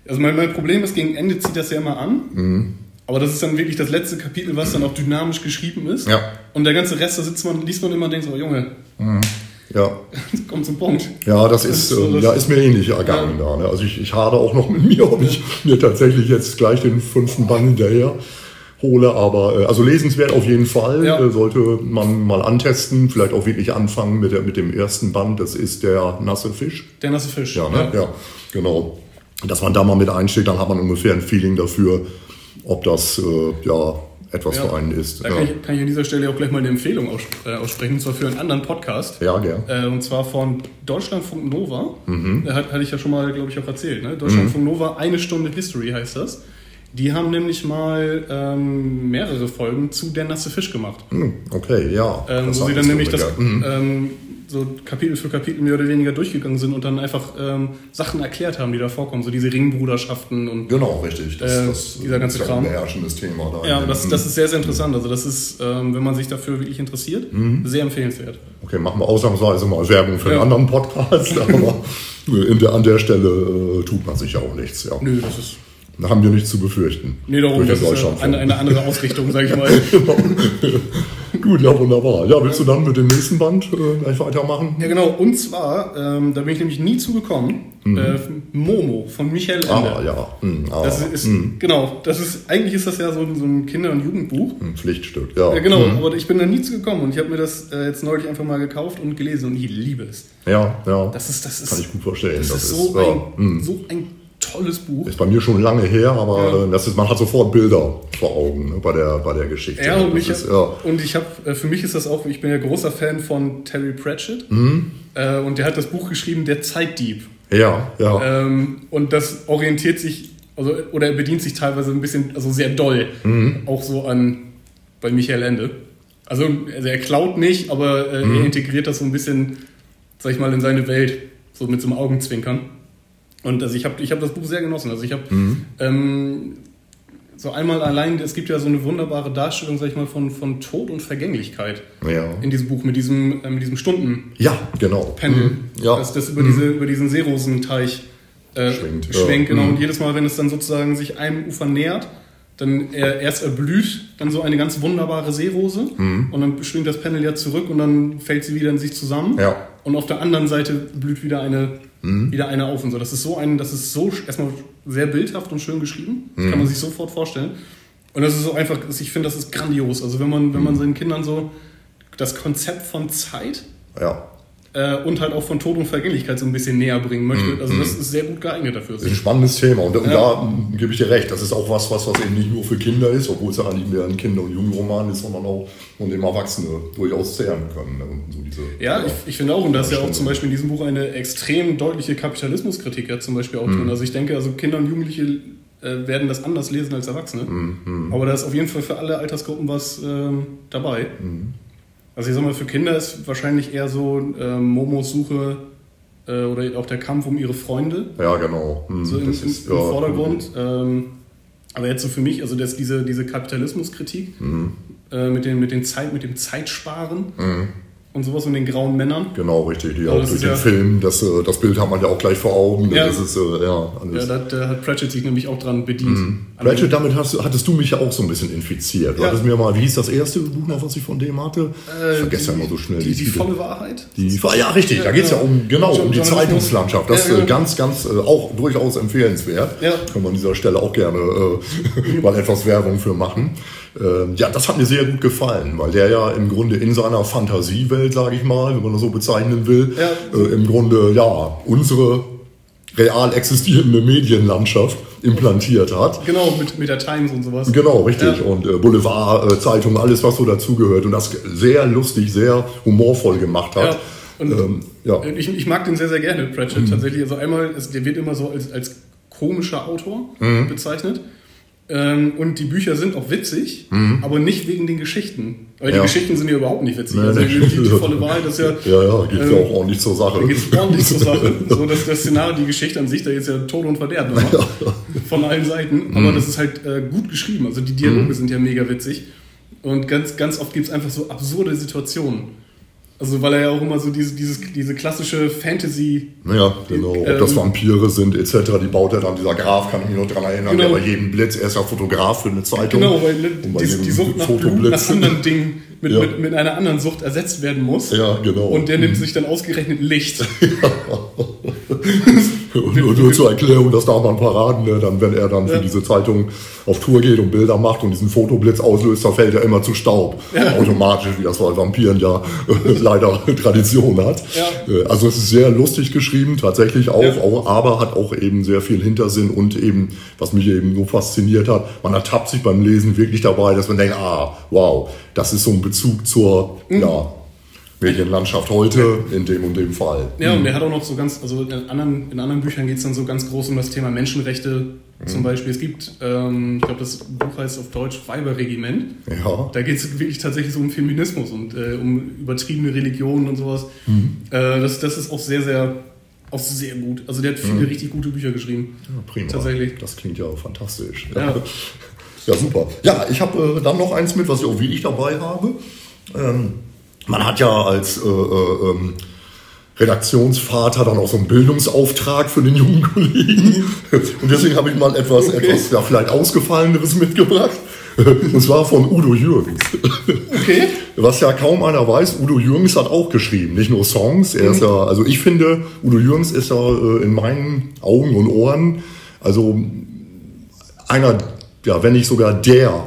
also mein, mein Problem ist, gegen Ende zieht das ja immer an. Mhm. Aber das ist dann wirklich das letzte Kapitel, was dann auch dynamisch geschrieben ist. Ja. Und der ganze Rest, da sitzt man, liest man immer und denkt so, Junge, Ja. komm zum Punkt. Ja, das ist, ist so äh, das- ja, ist mir ähnlich ergangen da. Ne? Also ich, ich hade auch noch mit mir, ob ich mir tatsächlich jetzt gleich den fünften Band hinterher hole. Aber äh, also lesenswert auf jeden Fall. Ja. Äh, sollte man mal antesten. Vielleicht auch wirklich anfangen mit, der, mit dem ersten Band. Das ist der nasse Fisch. Der nasse Fisch. Ja, ne? ja. genau. Dass man da mal mit einsteigt, dann hat man ungefähr ein Feeling dafür, ob das äh, ja etwas Ja. für einen ist. Da ja. kann, ich, kann ich an dieser Stelle auch gleich mal eine Empfehlung aus, äh, aussprechen, und zwar für einen anderen Podcast. ja, gern. Äh, und zwar von Deutschlandfunk Nova. Mhm. Hat, hatte ich ja schon mal, glaube ich, auch erzählt. Ne? Deutschlandfunk Nova, eine Stunde History heißt das. Die haben nämlich mal ähm, mehrere Folgen zu Der nasse Fisch gemacht. Hm, okay, ja. Ähm, wo sie dann nämlich das. Mhm. ähm, so Kapitel für Kapitel mehr oder weniger durchgegangen sind und dann einfach ähm, Sachen erklärt haben, die da vorkommen. So diese Ringbruderschaften und Genau, richtig. Das, Äh, das dieser ganze ist ja Kram. ein beherrschendes Thema da. ja, das, Mhm. das ist sehr, sehr interessant. Also das ist, ähm, wenn man sich dafür wirklich interessiert, sehr empfehlenswert. Okay, machen wir ausnahmsweise mal Werbung für Ja. einen anderen Podcast, aber in der, an der Stelle äh, tut man sich ja auch nichts. Ja. Nö, das ist Da haben wir nichts zu befürchten. Nee, darum, Durch das ist eine, eine andere Ausrichtung, sag ich mal. Gut, ja, wunderbar. Ja, willst du dann mit dem nächsten Band äh, gleich weitermachen? ja, genau. Und zwar, ähm, da bin ich nämlich nie zugekommen, äh, Momo von Michael Ende. Ah, ja. Hm, ah, Das ist, genau, das ist, eigentlich ist das ja so, ein- so ein Kinder- und Jugendbuch. ein Pflichtstück, ja. Ja, genau, aber ich bin da nie zugekommen und ich habe mir das äh, jetzt neulich einfach mal gekauft und gelesen und ich liebe es. Ja, ja. Das ist, das ist, Kann ich gut verstehen. das Das ist, ist, so, ja, ein, so ein tolles Buch. Ist bei mir schon lange her, aber Ja. äh, das ist, man hat sofort Bilder vor Augen ne, bei, der, bei der Geschichte. Ja, und, mich, ist, ja. und ich habe, äh, für mich ist das auch, ich bin ja großer Fan von Terry Pratchett Mhm. äh, und der hat das Buch geschrieben, Der Zeitdieb. ja, ja. Ähm, und das orientiert sich, also, oder er bedient sich teilweise ein bisschen, also sehr doll, Mhm. auch so an bei Michael Ende. Also, also er klaut nicht, aber äh, Mhm. er integriert das so ein bisschen, sag ich mal, in seine Welt, so mit so einem Augenzwinkern. Und also ich habe ich hab das Buch sehr genossen. Also ich habe Mhm. ähm, so einmal allein, es gibt ja so eine wunderbare Darstellung, sag ich mal, von, von Tod und Vergänglichkeit ja. in diesem Buch mit diesem, äh, mit diesem Stunden. ja, genau. Pendel, Mhm. Ja. das, das über, diese, über diesen Seerosenteich äh, Schwingt, schwenkt. ja. Genau. Mhm. Und jedes Mal, wenn es dann sozusagen sich einem Ufer nähert, dann er, erst erblüht dann so eine ganz wunderbare Seerose Mhm. und dann schwingt das Pendel ja zurück und dann fällt sie wieder in sich zusammen. Ja. Mhm. Und auf der anderen Seite blüht wieder eine, wieder eine auf und so. Das ist so ein, das ist so erstmal sehr bildhaft und schön geschrieben. Mhm. kann man sich sofort vorstellen. Und das ist so einfach, ich finde, das ist grandios. Also wenn man, wenn Mhm. man seinen Kindern so das Konzept von Zeit ja. Äh, und halt auch von Tod und Vergänglichkeit so ein bisschen näher bringen möchte. Mhm. Also das ist sehr gut geeignet dafür. Das ist ein spannendes Thema und, und da mm, gebe ich dir recht. Das ist auch was, was, was eben nicht nur für Kinder ist, obwohl es ja eigentlich mehr ein Kinder- und Jugendroman ist, sondern auch von dem Erwachsene durchaus zehren können. ne? So diese, Ja, ich, ich finde auch, und da ist ja auch zum Beispiel in diesem Buch eine extrem deutliche Kapitalismuskritik ja zum Beispiel auch Mhm. drin. Also ich denke, also Kinder und Jugendliche äh, werden das anders lesen als Erwachsene. Mhm, Aber da ist auf jeden Fall für alle Altersgruppen was ähm, dabei. Mhm. Also ich sag mal, für Kinder ist wahrscheinlich eher so ähm, Momos Suche äh, oder auch der Kampf um ihre Freunde ja, genau. Mm, so im, das im, ist, im ja, Vordergrund. Ähm, aber jetzt so für mich, also das, diese, diese Kapitalismuskritik Mhm. äh, mit, den, mit, den Zeit, mit dem Zeitsparen und sowas und den grauen Männern. Genau, richtig. Die Ja, auch das durch den ja- Film, das, äh, das Bild hat man ja auch gleich vor Augen. Ja. Das ist, äh, ja, Ja, alles. da, da hat Pratchett sich nämlich auch dran bedient. Mhm. Ratchet, damit hast, hattest du mich ja auch so ein bisschen infiziert. Du Ja. hattest mir mal, wie hieß das erste Buch noch, was ich von dem hatte? ich vergesse ja die, immer so schnell Die, die Titel. volle Wahrheit? Die, ja, richtig, da geht es ja ja. um, genau, um die. Zeitungslandschaft. Das ist Ja, äh, ja. ganz, ganz, äh, auch durchaus empfehlenswert. Ja. Können wir an dieser Stelle auch gerne äh, mal etwas Werbung für machen. Ähm, ja, das hat mir sehr gut gefallen, weil der ja im Grunde in seiner Fantasiewelt, sage ich mal, wenn man das so bezeichnen will, Ja. äh, im Grunde, ja, unsere real existierende Medienlandschaft implantiert hat. Genau, mit, mit der Times und sowas. Genau, richtig. Ja. Und äh, Boulevard-Zeitung, alles, was so dazugehört. Und das sehr lustig, sehr humorvoll gemacht hat. Ja, und ähm, ja. Ich, ich mag den sehr, sehr gerne, Mhm. Pratchett. Tatsächlich, also einmal, es, der wird immer so als, als komischer Autor Mhm. bezeichnet. Ähm, und die Bücher sind auch witzig, aber nicht wegen den Geschichten. Weil die Mhm. Ja. Geschichten sind ja überhaupt nicht witzig. Nee, also die, die, die volle Wahrheit ist ja. Ja, ja, geht ja ähm, auch ordentlich zur Sache. Da geht es ordentlich zur Sache. So, dass das Szenario, die Geschichte an sich, da ist ja Tod und Verderben immer. von allen Seiten. Aber das ist halt äh, gut geschrieben. Also die Dialoge sind ja mega witzig. Und ganz, ganz oft gibt es einfach so absurde Situationen. Also weil er ja auch immer so diese, dieses, diese klassische Fantasy. Ja, genau. Ob das Ähm, Vampire sind etc., die baut er dann, dieser Graf, kann ich mich noch dran erinnern, Genau. der bei jedem Blitz, er ist ja Fotograf für eine Zeitung. Genau, weil die, die Sucht nach Blut, nach anderen Dingen mit, Ja. mit, mit einer anderen Sucht ersetzt werden muss. Ja, genau. Und der nimmt sich dann ausgerechnet Licht. Und nur, nur zur Erklärung, das darf man Paraden, ne? dann, wenn er dann für Ja. diese Zeitung auf Tour geht und Bilder macht und diesen Fotoblitz auslöst, da fällt er immer zu Staub. Automatisch, wie das bei Vampiren ja äh, leider Tradition hat. Ja. Äh, Also es ist sehr lustig geschrieben, tatsächlich auch, Ja. auch, aber hat auch eben sehr viel Hintersinn und eben, was mich eben so fasziniert hat, man ertappt sich beim Lesen wirklich dabei, dass man denkt, ah, wow, das ist so ein Bezug zur, Mhm. ja, Medienlandschaft heute in dem und dem Fall. Ja, und er hat auch noch so ganz, also in anderen, in anderen Büchern geht es dann so ganz groß um das Thema Menschenrechte zum Beispiel. Es gibt, ähm, ich glaube, das Buch heißt auf Deutsch Weiberregiment. Ja. Da geht es wirklich tatsächlich so um Feminismus und äh, um übertriebene Religionen und sowas. Mhm. Äh, das, das ist auch sehr, sehr, auch sehr gut. Also der hat viele richtig gute Bücher geschrieben. Ja, prima. Tatsächlich. Das klingt ja fantastisch. Ja. Ja, super. Ja, ich habe äh, dann noch eins mit, was ich auch wirklich dabei habe. Ähm, man hat ja als äh, äh, ähm, Redaktionsvater dann auch so einen Bildungsauftrag für den jungen Kollegen. Und deswegen habe ich mal etwas, etwas ja, vielleicht Ausgefalleneres mitgebracht. Und zwar von Udo Jürgens. Okay. Was ja kaum einer weiß, Udo Jürgens hat auch geschrieben, nicht nur Songs. Er ist Mhm. ja, also ich finde, Udo Jürgens ist ja äh, in meinen Augen und Ohren, also einer, ja, wenn nicht sogar der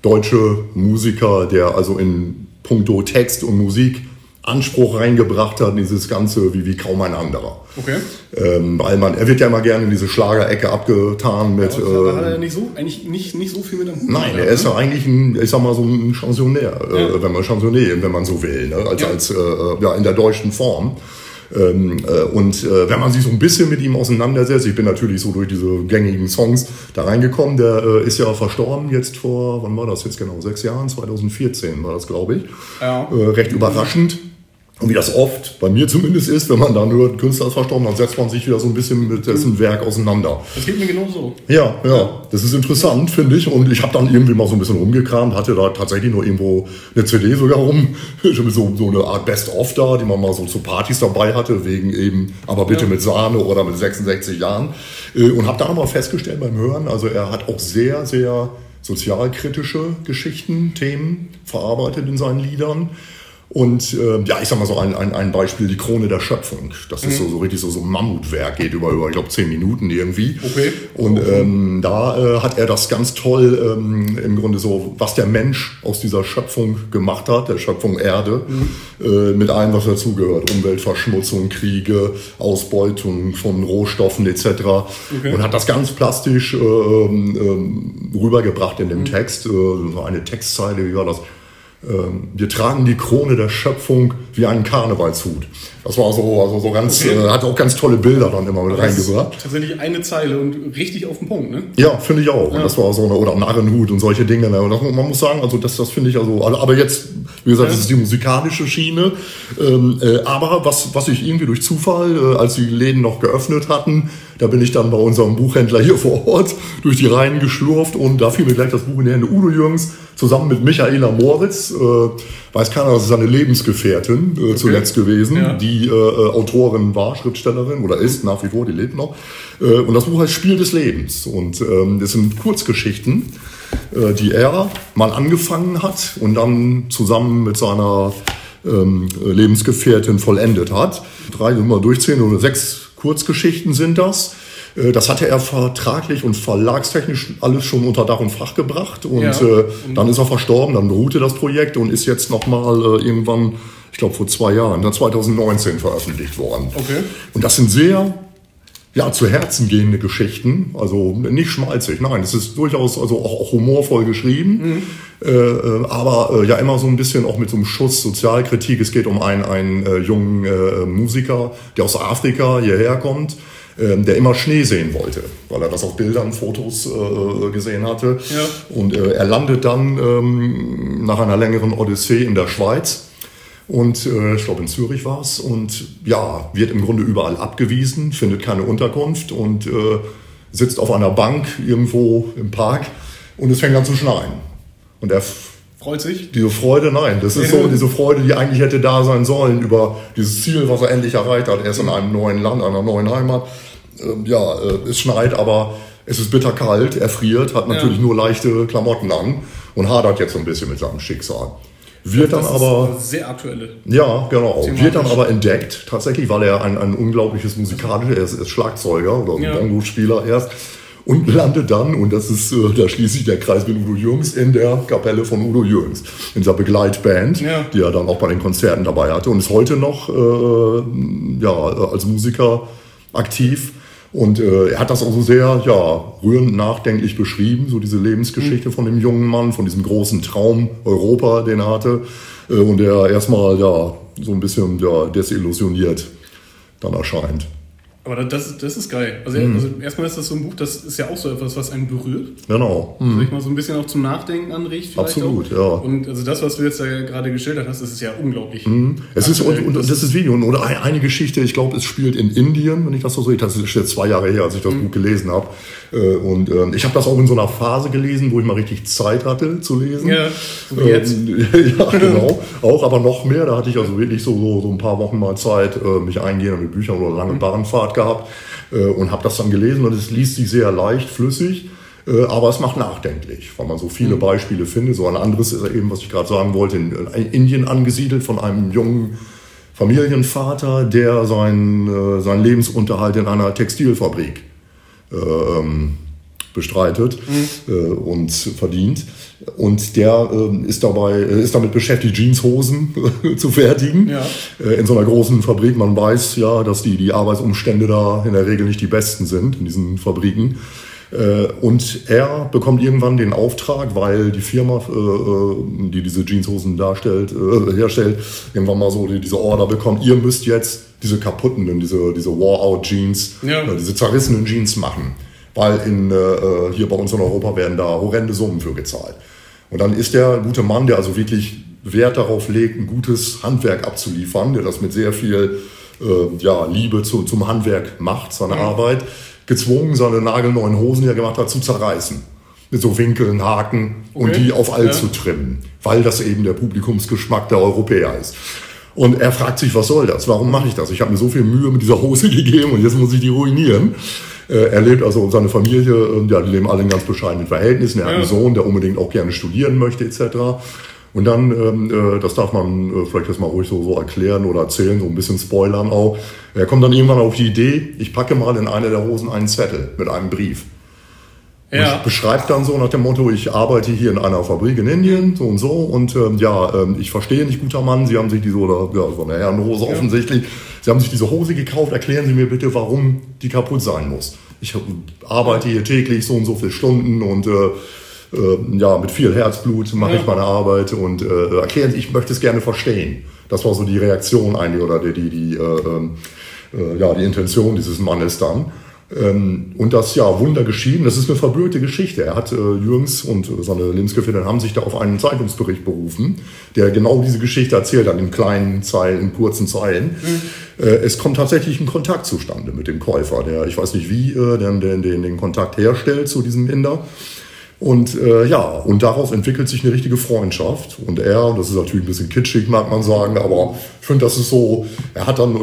deutsche Musiker, der also in puncto Text und Musik Anspruch reingebracht hat in dieses Ganze wie, wie kaum ein anderer. Okay. Ähm, weil man, er wird ja immer gerne in diese Schlagerecke abgetan mit. Aber da hat äh, er nicht so, eigentlich nicht, nicht so viel mit am Hut. Nein, er ist ja eigentlich ein, ich sag mal, so ein Chansonnier, Ja. äh, wenn man Chansonnier, wenn man so will, ne? als, Ja. als äh, ja, in der deutschen Form. Ähm, äh, und äh, wenn man sich so ein bisschen mit ihm auseinandersetzt, ich bin natürlich so durch diese gängigen Songs da reingekommen, der äh, ist ja verstorben jetzt vor, wann war das jetzt genau, sechs Jahren, 2014 war das, glaube ich. Ja. Äh, recht überraschend. Und wie das oft, bei mir zumindest ist, wenn man dann hört, ein Künstler ist verstorben, dann setzt man sich wieder so ein bisschen mit dessen Werk auseinander. Das geht mir genauso. Ja, ja, das ist interessant, finde ich. Und ich habe dann irgendwie mal so ein bisschen rumgekramt, hatte da tatsächlich nur irgendwo eine CD sogar rum, so, so eine Art Best-of da, die man mal so zu Partys dabei hatte, wegen eben, aber bitte Ja. mit Sahne oder mit 66 Jahren. Äh, Und habe dann aber festgestellt beim Hören, also er hat auch sehr, sehr sozialkritische Geschichten, Themen verarbeitet in seinen Liedern. Und äh, ja, ich sag mal so ein, ein, ein Beispiel, die Krone der Schöpfung. Das ist so, so richtig so, so ein Mammutwerk, geht über, über ich glaube, zehn Minuten irgendwie. Okay. Und ähm, da äh, hat er das ganz toll ähm, im Grunde so, was der Mensch aus dieser Schöpfung gemacht hat, der Schöpfung Erde, äh, mit allem, was dazugehört. Umweltverschmutzung, Kriege, Ausbeutung von Rohstoffen etc. Und hat das ganz plastisch äh, ähm, rübergebracht in dem Text. Äh, so eine Textzeile, wie war das? Ähm, wir tragen die Krone der Schöpfung wie einen Karnevalshut. Das war so, also so ganz, Okay. äh, hat auch ganz tolle Bilder dann immer mit Das reingebracht. Tatsächlich eine Zeile und richtig auf den Punkt, ne? Ja, finde ich auch. Und das war so eine, oder Narrenhut und solche Dinge. Ne? Und das, man muss sagen, also das, das finde ich also, aber jetzt, wie gesagt, das ist die musikalische Schiene. Ähm, äh, aber was, was ich irgendwie durch Zufall, äh, als die Läden noch geöffnet hatten, da bin ich dann bei unserem Buchhändler hier vor Ort durch die Reihen geschlurft und da fiel mir gleich das Buch in die Hände. Udo Jürgens zusammen mit Michaela Moritz, äh, weiß keiner, das ist seine Lebensgefährtin äh, zuletzt gewesen, Ja. die äh, Autorin war, Schriftstellerin oder ist nach wie vor, die lebt noch. Und das Buch heißt Spiel des Lebens. Und ähm, das sind Kurzgeschichten, die er mal angefangen hat und dann zusammen mit seiner ähm, Lebensgefährtin vollendet hat. Drei, wir durchzählen, oder sechs Kurzgeschichten sind das. Äh, Das hatte er vertraglich und verlagstechnisch alles schon unter Dach und Fach gebracht. Und Ja. äh, dann ist er verstorben, dann beruhte das Projekt und ist jetzt nochmal äh, irgendwann, ich glaube vor zwei Jahren, dann 2019 veröffentlicht worden. Okay. Und das sind sehr ja, zu Herzen gehende Geschichten. Also nicht schmalzig, nein, es ist durchaus also auch, auch humorvoll geschrieben, äh, äh, aber äh, ja immer so ein bisschen auch mit so einem Schuss Sozialkritik. Es geht um einen, einen äh, jungen Musiker, der aus Afrika hierher kommt, der immer Schnee sehen wollte, weil er das auf Bildern, Fotos äh, gesehen hatte. Ja. Und äh, er landet dann ähm, nach einer längeren Odyssee in der Schweiz. Und äh, ich glaube, in Zürich war es. Und ja, wird im Grunde überall abgewiesen, findet keine Unterkunft und äh, sitzt auf einer Bank irgendwo im Park und es fängt an zu schneien. Und er Freut sich. diese Freude, nein, das ist so diese Freude, die eigentlich hätte da sein sollen über dieses Ziel, was er endlich erreicht hat. Er ist in einem neuen Land, einer neuen Heimat. Ähm, ja, äh, es schneit, aber es ist bitterkalt, er friert, hat natürlich nur leichte Klamotten an und hadert jetzt so ein bisschen mit seinem Schicksal. Wird dann das aber. Ist sehr aktuelle. Ja, genau. Thematisch. Wird dann aber entdeckt, tatsächlich, weil er ein, ein unglaubliches musikalisches, er ist, ist Schlagzeuger oder Ja. Bongo-Spieler erst und landet dann, und das ist, äh, da schließt sich der Kreis mit Udo Jürgens, in der Kapelle von Udo Jürgens, in dieser Begleitband, Ja. die er dann auch bei den Konzerten dabei hatte und ist heute noch äh, ja, als Musiker aktiv. Und äh, er hat das also sehr ja, rührend nachdenklich beschrieben, so diese Lebensgeschichte von dem jungen Mann, von diesem großen Traum Europa, den er hatte. Äh, und der erstmal ja, so ein bisschen ja, desillusioniert dann erscheint. Aber das, das ist geil. Also, Mhm. also erstmal ist das so ein Buch, das ist ja auch so etwas, was einen berührt. Genau. Also ich mal so ein bisschen auch zum Nachdenken anregt. Absolut, auch. ja. Und also das, was du jetzt da gerade geschildert hast, das ist ja unglaublich. Es ist, und, und das ist Video. Und ein- eine Geschichte, ich glaube, es spielt in Indien, wenn ich das so sehe. Das ist jetzt zwei Jahre her, als ich das Buch gelesen habe. Äh, Und ähm, ich habe das auch in so einer Phase gelesen, wo ich mal richtig Zeit hatte zu lesen. Ja, wie jetzt. Ähm, ja, genau. Auch, aber noch mehr. Da hatte ich also wirklich so, so, so ein paar Wochen mal Zeit, äh, mich eingehend mit Büchern oder lange Bahnfahrt gehabt äh, und habe das dann gelesen und es liest sich sehr leicht, flüssig. äh, Aber es macht nachdenklich, weil man so viele Beispiele findet. So ein anderes ist eben, was ich gerade sagen wollte, in in Indien angesiedelt von einem jungen Familienvater, der seinen, äh, seinen Lebensunterhalt in einer Textilfabrik ähm, bestreitet äh, und verdient. Und der ähm, ist dabei, äh, ist damit beschäftigt, Jeanshosen zu fertigen. Ja. Äh, in so einer großen Fabrik. Man weiß ja, dass die, die Arbeitsumstände da in der Regel nicht die besten sind in diesen Fabriken. Äh, Und er bekommt irgendwann den Auftrag, weil die Firma, äh, äh, die diese Jeanshosen darstellt, herstellt, irgendwann mal so die- diese Order bekommt, ihr müsst jetzt diese kaputten, diese, diese Wore-out-Jeans, Ja. diese zerrissenen Jeans machen. Weil in, hier bei uns in Europa werden da horrende Summen für gezahlt. Und dann ist der gute Mann, der also wirklich Wert darauf legt, ein gutes Handwerk abzuliefern, der das mit sehr viel ja, Liebe zu, zum Handwerk macht, seine Arbeit, gezwungen, seine nagelneuen Hosen, die er gemacht hat, zu zerreißen. Mit so Winkeln, Haken und Okay. die auf all Ja. zu trimmen, weil das eben der Publikumsgeschmack der Europäer ist. Und er fragt sich, was soll das? Warum mache ich das? Ich habe mir so viel Mühe mit dieser Hose gegeben und jetzt muss ich die ruinieren. Äh, Er lebt also und seine Familie, äh, ja, die leben alle in ganz bescheidenen Verhältnissen. Er hat Ja. einen Sohn, der unbedingt auch gerne studieren möchte, etc. Und dann, ähm, äh, das darf man äh, vielleicht jetzt mal ruhig so, so erklären oder erzählen, so ein bisschen spoilern auch. Er kommt dann irgendwann auf die Idee, ich packe mal in eine der Hosen einen Zettel mit einem Brief. Ja. Und beschreibt dann so nach dem Motto, ich arbeite hier in einer Fabrik in Indien, so und so, und ähm, ja, ähm, ich verstehe nicht, guter Mann, Sie haben sich diese, oder ja, so eine Herrenhose offensichtlich, Sie haben sich diese Hose gekauft, erklären Sie mir bitte, warum die kaputt sein muss. Ich arbeite hier täglich so und so viele Stunden und äh, äh, ja, mit viel Herzblut mache Ja. ich meine Arbeit und äh, erklären ich möchte es gerne verstehen. Das war so die Reaktion eigentlich oder die, die, die, äh, ähm, äh, ja, die Intention dieses Mannes dann. Ähm, und das ja Wunder geschieden. Das ist eine verbürgte Geschichte. Er hat äh, Jürgens und äh, seine Lebensgefährtin haben sich da auf einen Zeitungsbericht berufen, der genau diese Geschichte erzählt hat in kleinen Zeilen, in kurzen Zeilen. Äh, es kommt tatsächlich ein Kontakt zustande mit dem Käufer, der ich weiß nicht wie, äh, der, der, den, den Kontakt herstellt zu diesem Inder. Und äh, ja, und daraus entwickelt sich eine richtige Freundschaft. Und er, und das ist natürlich ein bisschen kitschig, mag man sagen, aber ich finde, das ist so, er hat dann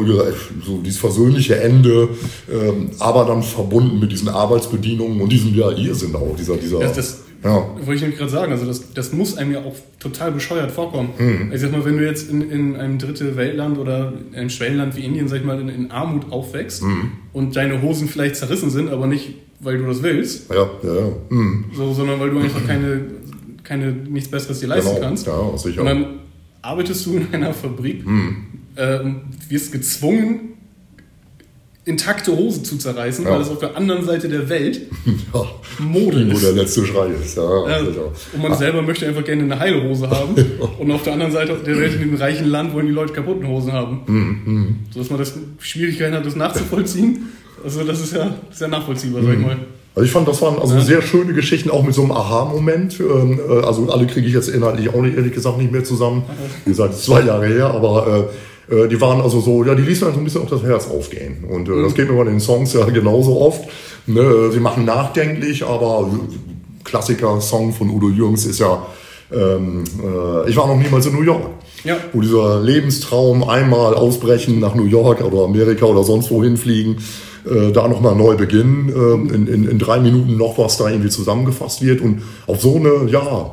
so dieses versöhnliche Ende, ähm, aber dann verbunden mit diesen Arbeitsbedienungen und diesem, ja, ihr sind auch, dieser, dieser. Das, das ja. wollte ich nämlich gerade sagen. Also das, das muss einem ja auch total bescheuert vorkommen. Mhm. Ich sag mal, wenn du jetzt in, in einem dritte Weltland oder in einem Schwellenland wie Indien, sag ich mal, in, in Armut aufwächst Mhm. und deine Hosen vielleicht zerrissen sind, aber nicht, weil du das willst, Ja, ja, ja. Hm, so, sondern weil du einfach keine, keine nichts Besseres dir leisten genau. kannst. Ja, sicher. Und dann arbeitest du in einer Fabrik Mhm. äh, und wirst gezwungen, intakte Hosen zu zerreißen, Ja. weil es auf der anderen Seite der Welt ja. Mode Wo ist. der letzte Schrei ist. Ja, Ja, und man selber möchte einfach gerne eine heile Hose haben. und auf der anderen Seite der Welt, in dem reichen Land, wollen die Leute kaputten Hosen haben. Mhm, So dass man das Schwierigkeiten hat, das nachzuvollziehen. Also das ist ja sehr nachvollziehbar, sag ich mal. Also ich fand, das waren also sehr schöne Geschichten, auch mit so einem Aha-Moment. Ähm, äh, Also alle kriege ich jetzt inhaltlich auch nicht, ehrlich gesagt nicht mehr zusammen. Wie gesagt, zwei Jahre her, aber äh, äh, die waren also so, ja, die ließen einem so ein bisschen auf das Herz aufgehen. Und äh, das geht mir bei den Songs ja genauso oft. Ne? Sie machen nachdenklich, aber Klassiker-Song von Udo Jürgens ist ja, ähm, äh, ich war noch niemals in New York. Ja. Wo dieser Lebenstraum einmal ausbrechen nach New York oder Amerika oder sonst wohin fliegen, äh, da nochmal neu beginnen, äh, in, in, in drei Minuten noch was da irgendwie zusammengefasst wird und auf so eine, ja,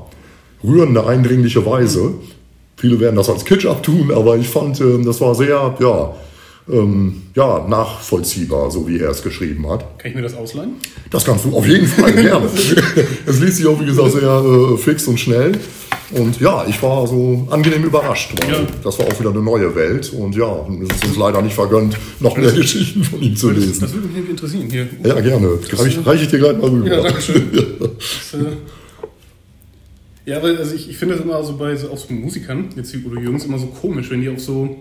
rührende, eindringliche Weise. viele werden das als Kitsch abtun, aber ich fand, ähm, das war sehr, ja, ähm, ja, nachvollziehbar, so wie er es geschrieben hat. Kann ich mir das ausleihen? Das kannst du auf jeden Fall gerne. es liest sich auch, wie gesagt, sehr äh, fix und schnell. Und ja, ich war so angenehm überrascht, weil Ja. das war auch wieder eine neue Welt. Und ja, es ist uns leider nicht vergönnt, noch mehr Geschichten von ihm zu Das, lesen. das würde mich interessieren. Hier. Ja, gerne. Reiche reich ich dir gleich mal rüber. Ja, danke schön. Das, äh, ja, aber also ich, ich finde es immer so bei so, auch so Musikern, jetzt wie Udo Jürgens, immer so komisch, wenn die auf so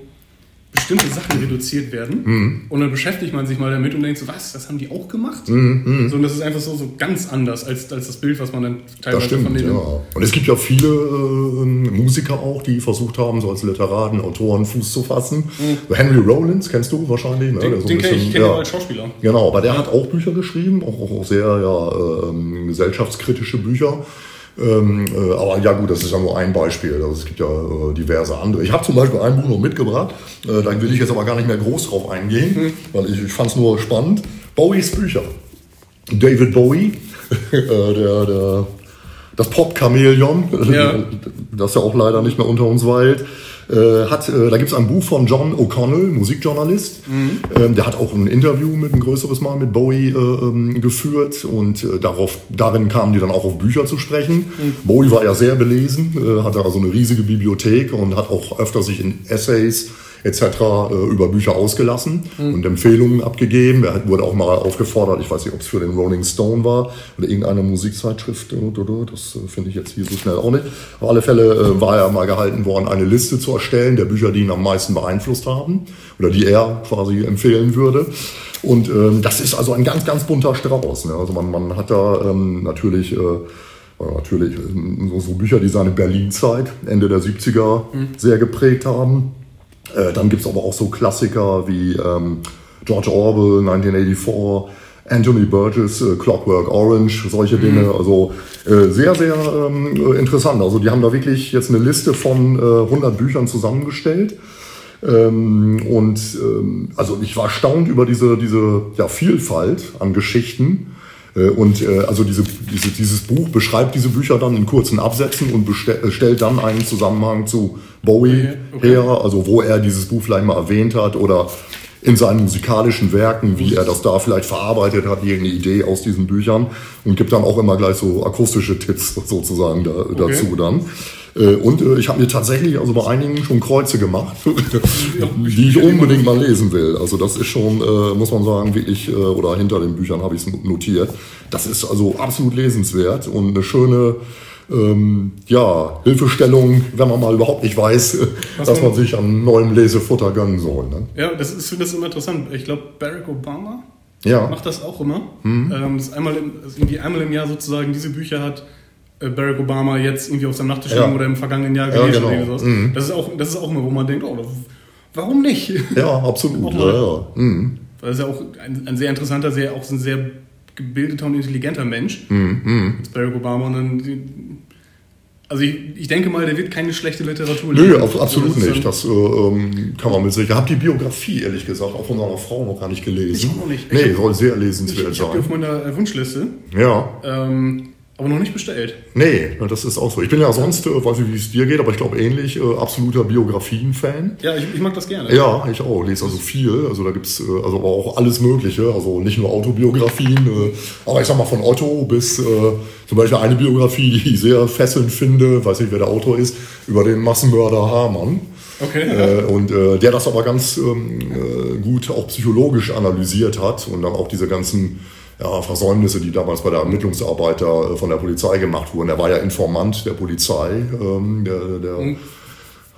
bestimmte Sachen reduziert werden. Mhm. Und dann beschäftigt man sich mal damit und denkt so, was, das haben die auch gemacht? Mhm, So, und das ist einfach so, so ganz anders als, als das Bild, was man dann Das teilweise von stimmt, denen... ja. Und es gibt ja viele äh, Musiker auch, die versucht haben, so als Literaten, Autoren Fuß zu fassen. Henry Rollins kennst du wahrscheinlich. Ne? Den, Der so den bisschen- ich kenne ja. auch als Schauspieler. Genau, aber der hat auch Bücher geschrieben, auch, auch, sehr ja, ähm, gesellschaftskritische Bücher. Ähm, äh, aber ja gut, das ist ja nur ein Beispiel. Also es gibt ja äh, diverse andere. Ich habe zum Beispiel ein Buch noch mitgebracht, äh, da will ich jetzt aber gar nicht mehr groß drauf eingehen, weil ich, ich fand es nur spannend. Bowies Bücher. David Bowie, äh, der, der, das Pop-Chamäleon, Ja. das ja auch leider nicht mehr unter uns weilt, äh, hat, äh, da gibt es ein Buch von John O'Connell, Musikjournalist. Ähm, der hat auch ein Interview mit ein größeres Mal mit Bowie äh, ähm, geführt und äh, darauf, darin kamen die dann auch auf Bücher zu sprechen. Bowie war ja sehr belesen, äh, hatte also eine riesige Bibliothek und hat auch öfter sich in Essays etc. Äh, über Bücher ausgelassen und Empfehlungen abgegeben. Er wurde auch mal aufgefordert, ich weiß nicht, ob es für den Rolling Stone war oder irgendeine Musikzeitschrift, das äh, finde ich jetzt hier so schnell auch nicht. Auf alle Fälle äh, war er mal gehalten worden, eine Liste zu erstellen der Bücher, die ihn am meisten beeinflusst haben oder die er quasi empfehlen würde. Und ähm, das ist also ein ganz, ganz bunter Strauß. Ne? Also man, man hat da ähm, natürlich... Äh, natürlich so, so Bücher, die seine Berlin-Zeit, Ende der 70er, sehr geprägt haben. Äh, dann gibt es aber auch so Klassiker wie ähm, George Orwell, 1984, Anthony Burgess, äh, Clockwork Orange, solche Dinge. Also äh, sehr, sehr ähm, äh, interessant. Also die haben da wirklich jetzt eine Liste von äh, 100 Büchern zusammengestellt. Ähm, und ähm, also ich war erstaunt über diese, diese ja, Vielfalt an Geschichten. Äh, Und äh, also diese, diese, dieses Buch beschreibt diese Bücher dann in kurzen Absätzen und äh, stellt dann einen Zusammenhang zu Bowie Okay. her, also wo er dieses Buch vielleicht mal erwähnt hat oder in seinen musikalischen Werken, wie er das da vielleicht verarbeitet hat, irgendeine Idee aus diesen Büchern und gibt dann auch immer gleich so akustische Tipps sozusagen da, dazu dann. Äh, Und äh, ich habe mir tatsächlich also bei einigen schon Kreuze gemacht, die ich unbedingt mal lesen will. Also das ist schon, äh, muss man sagen, wirklich, oder hinter den Büchern habe ich es notiert. Das ist also absolut lesenswert und eine schöne ähm, ja, Hilfestellung, wenn man mal überhaupt nicht weiß, Was dass man man- sich an neuem Lesefutter gönnen soll. Ne? Ja, das ist, ich finde das immer interessant. Ich glaube, Barack Obama Ja. macht das auch immer. Mhm. Ähm, das ist einmal im, also irgendwie einmal im Jahr sozusagen diese Bücher hat Barack Obama jetzt irgendwie auf seinem Nachttisch Ja. oder im vergangenen Jahr Ja, gelesen genau. oder sowas. Das, ist auch, das ist auch immer, wo man denkt, oh, warum nicht? Ja, absolut. Ja, ja. Mhm. Weil er ist ja auch ein, ein sehr interessanter, sehr, auch ein sehr gebildeter und intelligenter Mensch. Mhm. Jetzt Barack Obama und dann. Also ich, ich denke mal, der wird keine schlechte Literatur Nö, lesen. ab- absolut Also das nicht. Das äh, ähm, kann man mit Sicherheit. Ich habe die Biografie, ehrlich gesagt, auch von seiner Frau noch gar nicht gelesen. Ich auch noch nicht. Nee, Ich- soll sehr Ich, lesenswert ich habe die auf sein. meiner äh, Wunschliste, Ja. ähm, aber noch nicht bestellt. Nee, das ist auch so. Ich bin ja sonst, äh, weiß nicht, wie es dir geht, aber ich glaube ähnlich, äh, absoluter Biografien-Fan. Ja, ich, ich mag das gerne. Ja, ich auch. Lese also viel. Also da gibt's äh, also aber auch alles Mögliche. Also nicht nur Autobiografien, äh, aber ich sag mal von Otto bis äh, zum Beispiel eine Biografie, die ich sehr fesselnd finde, weiß nicht, wer der Autor ist, über den Massenmörder Hamann. Okay. Äh, und äh, der das aber ganz ähm, äh, gut auch psychologisch analysiert hat und dann auch diese ganzen ja, Versäumnisse, die damals bei der Ermittlungsarbeit da, äh, von der Polizei gemacht wurden. Er war ja Informant der Polizei, ähm, der, der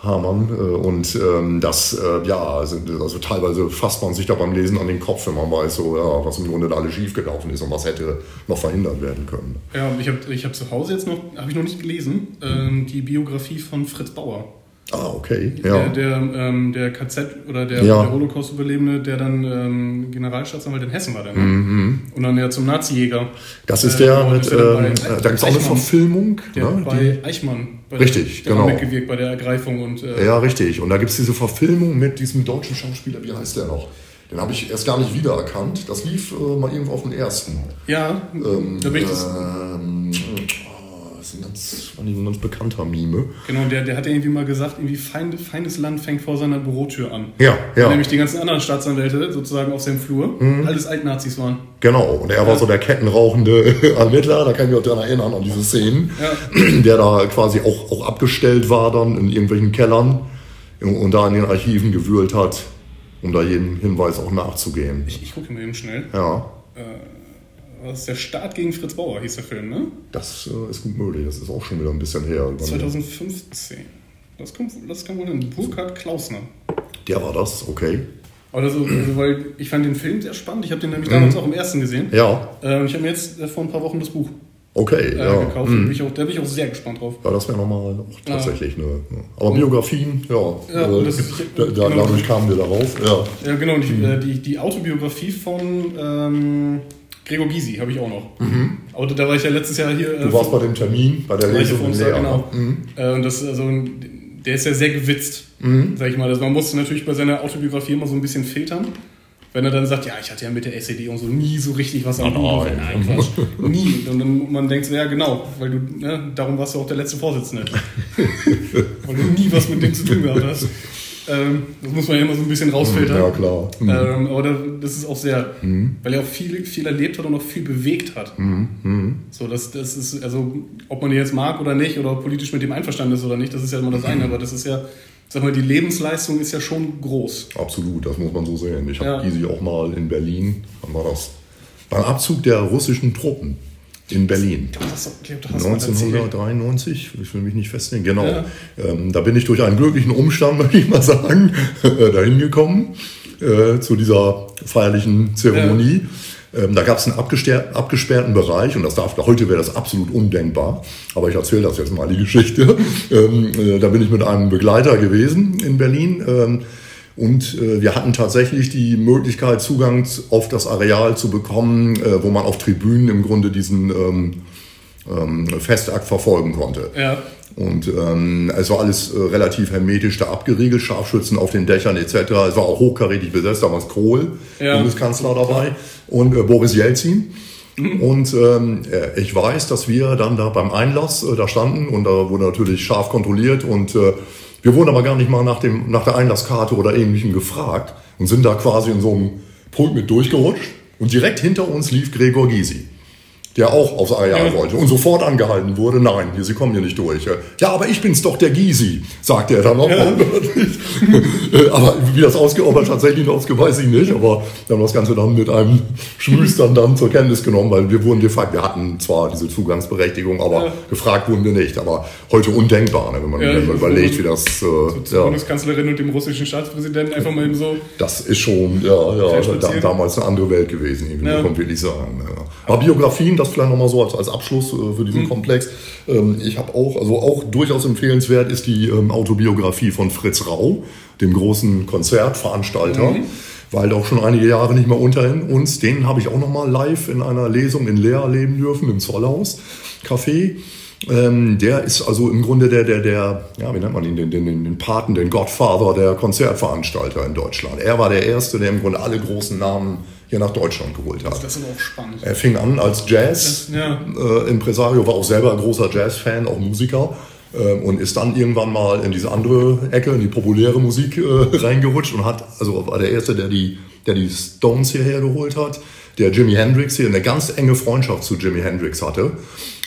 Hamann. Äh, und ähm, das, äh, ja, also, also teilweise fasst man sich da beim Lesen an den Kopf, wenn man weiß, so, ja, was im Grunde da alles schiefgelaufen ist und was hätte noch verhindert werden können. Ja, ich habe ich hab zu Hause jetzt noch, habe ich noch nicht gelesen, ähm, die Biografie von Fritz Bauer. Ah, okay. Ja. Der, der, ähm, der KZ oder der, Ja. der Holocaust-Überlebende, der dann ähm, Generalstaatsanwalt in Hessen war. Dann, ne? Mhm. Und dann ja zum Nazi-Jäger. Das ist Äh, der mit, ist, der dann ähm, bei äh, da gibt es auch eine. Verfilmung. Der ne, bei Eichmann. Bei Richtig, der, der genau. mitgewirkt bei der Ergreifung und äh, Ja, richtig. Und da gibt es diese Verfilmung mit diesem deutschen Schauspieler, wie heißt der noch? Den habe ich erst gar nicht wiedererkannt. Das lief äh, mal irgendwo auf den ersten. ja, Ähm, da bin ich das. ähm, ist ein ganz, bekannter Mime. Genau, der, der hat ja irgendwie mal gesagt, irgendwie feinde, feindes Land fängt vor seiner Bürotür an. Ja, ja. Nämlich die ganzen anderen Staatsanwälte sozusagen auf seinem Flur alles Altnazis waren. Genau, und er war so der kettenrauchende Ermittler, da kann ich mich auch daran erinnern, an diese Szenen, Ja. der da quasi auch, auch abgestellt war dann in irgendwelchen Kellern und da in den Archiven gewühlt hat, um da jedem Hinweis auch nachzugehen. Ich, ich gucke mal eben schnell. Ja, Das ist der Start gegen Fritz Bauer, hieß der Film, ne? das äh, ist gut möglich, das ist auch schon wieder ein bisschen her. 2015. Das kommt, das kann wohl hin. Burkhard Klausner. Der war das, okay. Aber das, also, weil ich fand den Film sehr spannend. Ich habe den nämlich damals auch im ersten gesehen. Ja, Äh, und ich habe mir jetzt äh, vor ein paar Wochen das Buch okay, äh, ja. gekauft. Da, bin ich auch, da bin ich auch sehr gespannt drauf. Ja, das wäre nochmal auch tatsächlich eine. Ja. Aber Biografien, ja, Ja, äh, das- da, genau. dadurch kamen wir darauf. Ja. Ja, genau. Und die, äh, die, die Autobiografie von ähm, Gregor Gysi habe ich auch noch. Aber da war ich ja letztes Jahr hier. äh, Du warst bei dem Termin, bei der Lesung uns Leer. genau. ne? Äh, und das, also, der ist ja sehr gewitzt, sag ich mal. Also man musste natürlich bei seiner Autobiografie immer so ein bisschen filtern. Wenn er dann sagt, ja, ich hatte ja mit der SED und so nie so richtig was am Hut. nein. Nein, Quatsch. nie. Und dann man denkt so, ja genau, weil du, ne, darum warst du auch der letzte Vorsitzende. weil du nie was mit dem zu tun gehabt hast. Ähm, das muss man ja immer so ein bisschen rausfiltern. Ja, klar. Mhm. Ähm, aber da, das ist auch sehr, weil er auch viel, viel erlebt hat und auch viel bewegt hat. Mhm. So, das, das ist, also, ob man ihn jetzt mag oder nicht oder politisch mit dem einverstanden ist oder nicht, das ist ja immer das eine, aber das ist ja, sag mal, die Lebensleistung ist ja schon groß. Absolut, das muss man so sehen. Ich Ja. habe Gysi auch mal in Berlin, wann war das? Beim Abzug der russischen Truppen in Berlin. Das, glaub, das hast du mal erzählt. 1993, ich will mich nicht festlegen, genau. Ja. Ähm, da bin ich durch einen glücklichen Umstand, möchte ich mal sagen, äh, dahin gekommen, äh, zu dieser feierlichen Zeremonie. Ähm, da gab es einen abgesper- abgesperrten Bereich und das darf, heute wäre das absolut undenkbar, aber ich erzähle das jetzt mal, die Geschichte. Ähm, äh, da bin ich mit einem Begleiter gewesen in Berlin. Und äh, wir hatten tatsächlich die Möglichkeit, Zugang auf das Areal zu bekommen, äh, wo man auf Tribünen im Grunde diesen ähm, ähm, Festakt verfolgen konnte. Ja. Und ähm, es war alles äh, relativ hermetisch da abgeriegelt, Scharfschützen auf den Dächern etc. Es war auch hochkarätig besetzt, damals Kohl, Ja. Bundeskanzler dabei, und äh, Boris Jelzin. Und ähm, äh, ich weiß, dass wir dann da beim Einlass äh, da standen und da wurde natürlich scharf kontrolliert und äh, wir wurden aber gar nicht mal nach, dem, nach der Einlasskarte oder ähnlichem gefragt und sind da quasi in so einem Pult mit durchgerutscht. Und direkt hinter uns lief Gregor Gysi der auch aufs Areal Ja. wollte und sofort angehalten wurde. Nein, hier, Sie kommen hier nicht durch. Ja, aber ich bin's doch, der Gysi, sagte er dann noch. Äh, aber wie das ausge ob er tatsächlich ausgeht, weiß ich nicht. Aber wir haben das Ganze dann mit einem Schmüstern dann zur Kenntnis genommen, weil wir wurden gefragt, wir hatten zwar diese Zugangsberechtigung, aber Ja. gefragt wurden wir nicht. Aber heute undenkbar, ne, wenn man Ja, überlegt, wie das... Äh, Zur ja. Bundeskanzlerin und dem russischen Staatspräsidenten einfach mal eben so. Das ist schon, ja, ja, damals eine andere Welt gewesen, irgendwie, Ja. muss man wirklich sagen. Ja. Aber Biografien, das vielleicht nochmal so als, als Abschluss äh, für Mhm. diesen Komplex. Ähm, ich habe auch, also auch durchaus empfehlenswert ist die ähm, Autobiografie von Fritz Rau, dem großen Konzertveranstalter. Mhm. Weil auch schon einige Jahre nicht mehr unter uns. Den habe ich auch nochmal live in einer Lesung in Leer erleben dürfen, im Zollhaus Café. Ähm, der ist also im Grunde der, der, der, ja, wie nennt man ihn, den, den, den, den Paten, den Godfather der Konzertveranstalter in Deutschland. Er war der Erste, der im Grunde alle großen Namen hier nach Deutschland geholt hat. Das ist aber auch spannend. Er fing an als Jazz, Ja. äh, war auch selber ein großer Jazz-Fan, auch Musiker. ähm, Und ist dann irgendwann mal in diese andere Ecke, in die populäre Musik äh, reingerutscht und hat, also war der Erste, der die, der die Stones hierher geholt hat, der Jimi Hendrix hier eine ganz enge Freundschaft zu Jimi Hendrix hatte.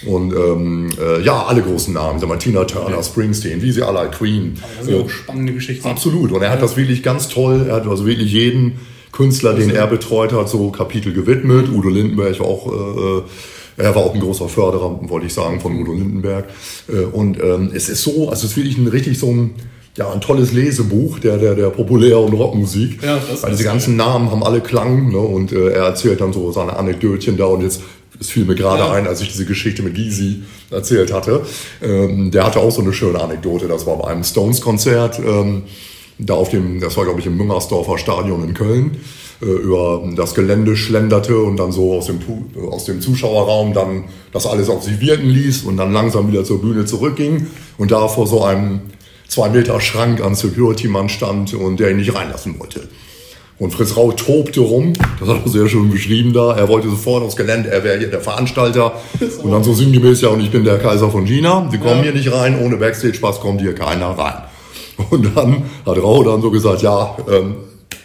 Und ähm, äh, ja, alle großen Namen, sag mal, Tina Turner, Springsteen, wie sie alle, Queen. Das sind ja auch spannende Geschichten. Absolut. Und er hat das wirklich ganz toll. Er hat also wirklich jeden Künstler, den er betreut hat, so Kapitel gewidmet. Udo Lindenberg war auch, äh, er war auch ein großer Förderer, wollte ich sagen, von Udo Lindenberg. Äh, und ähm, es ist so, also es ist wirklich ein richtig so ein, ja, ein tolles Lesebuch der, der, der populären Rockmusik. Ja, das Weil diese ganzen Namen haben alle Klang, ne? Und äh, er erzählt dann so seine Anekdötchen da und jetzt es fiel mir gerade Ja. ein, als ich diese Geschichte mit Gysi erzählt hatte. Ähm, der hatte auch so eine schöne Anekdote. Das war bei einem Stones-Konzert. Ähm, da auf dem, das war glaube ich im Müngersdorfer Stadion in Köln, äh, über das Gelände schlenderte und dann so aus dem, äh, aus dem Zuschauerraum dann das alles auf sich wirken ließ und dann langsam wieder zur Bühne zurückging und da vor so einem zwei Meter Schrank an Security-Mann stand und der ihn nicht reinlassen wollte. Und Fritz Rau tobte rum, das hat er sehr schön beschrieben da. Er wollte sofort aufs Gelände, er wäre hier der Veranstalter. Und dann so sinngemäß, ja, und ich bin der Kaiser von China. Die kommen Ja. hier nicht rein, ohne Backstage-Spaß kommt hier keiner rein. Und dann hat Rau dann so gesagt, ja, ähm,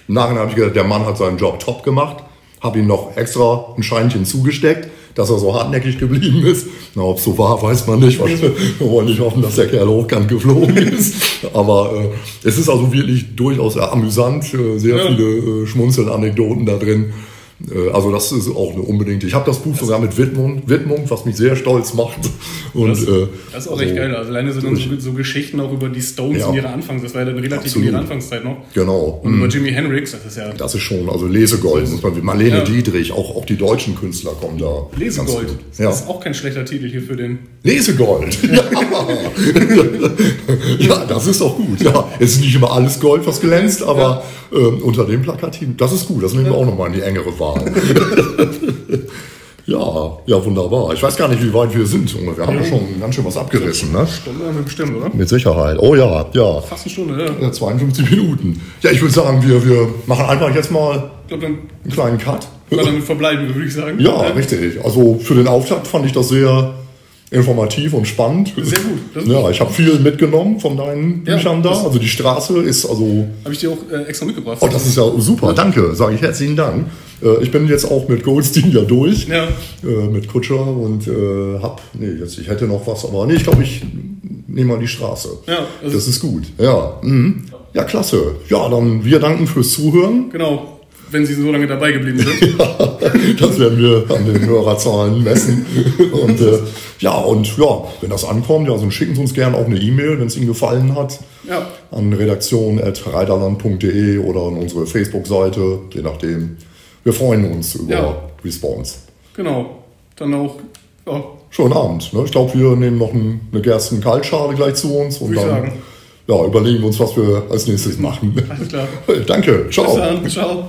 im Nachhinein habe ich gedacht, der Mann hat seinen Job top gemacht, habe ihm noch extra ein Scheinchen zugesteckt, dass er so hartnäckig geblieben ist. Na, ob es so war, weiß man nicht. Wir wollen nicht hoffen, dass der Kerl hochkant geflogen ist. Aber äh, es ist also wirklich durchaus amüsant, äh, sehr Ja. viele äh, Schmunzelanekdoten da drin. Äh, Also das ist auch eine unbedingte. Ich habe das Buch sogar mit Widmung, Widmung, was mich sehr stolz macht. Und, Das, äh, das ist auch echt geil. Also alleine so, dann so, so Geschichten auch über die Stones Ja. in ihrer Anfangs, das war ja dann relativ Absolut. in ihrer Anfangszeit noch. Genau. Und über Jimi Hendrix, das ist ja Das ist schon, also Lesegold, muss man, Marlene Ja. Dietrich, auch, auch die deutschen Künstler kommen da. Lesegold. Das Ja. ist auch kein schlechter Titel hier für den. Lesegold. Ja. ja, das ist auch gut. Ja, es ist nicht immer alles Gold, was glänzt, aber ähm, unter dem Plakativ, das ist gut. Das nehmen wir auch nochmal in die engere Wahl. ja, ja, wunderbar. Ich weiß gar nicht, wie weit wir sind. Junge. Wir haben ja schon ganz schön was abgerissen, ne? Stunde haben wir bestimmt, oder? Mit Sicherheit. Oh ja, ja. Fast eine Stunde, ja. Ja, 52 Minuten. Ja, ich würde sagen, wir, wir machen einfach jetzt mal Ich glaube, dann einen kleinen Cut. damit verbleiben, würde ich sagen. Ja, richtig. Also für den Auftakt fand ich das sehr informativ und spannend. Sehr gut. Ja, ich habe viel mitgenommen von deinen Ja, Büchern da. Also die Straße ist also. Habe ich dir auch äh, extra mitgebracht. Oh, das ist ja super. Danke, sage ich herzlichen Dank. Äh, Ich bin jetzt auch mit Goldstein ja durch. Ja. Äh, Mit Kutscher und äh, hab. Nee, jetzt, ich hätte noch was, aber nee, ich glaube, ich nehme mal die Straße. Ja, also- das ist gut. Ja. Mhm. Ja, klasse. Ja, dann wir danken fürs Zuhören. Genau. Wenn sie so lange dabei geblieben sind. Das werden wir an den Hörerzahlen messen. Und äh, ja, und ja, wenn das ankommt, ja, also schicken Sie uns gerne auch eine E-Mail, wenn es Ihnen gefallen hat. Ja. An redaktion.reiterland.de oder an unsere Facebook-Seite, je nachdem. Wir freuen uns über Ja. Response. Genau. Dann auch. Ja, Schönen Abend. Ne? Ich glaube, wir nehmen noch ein, eine Gersten-Kaltschale gleich zu uns und Würde dann sagen. ja, überlegen wir uns, was wir als nächstes machen. alles klar. Danke. Ciao. Bis dann. Ciao.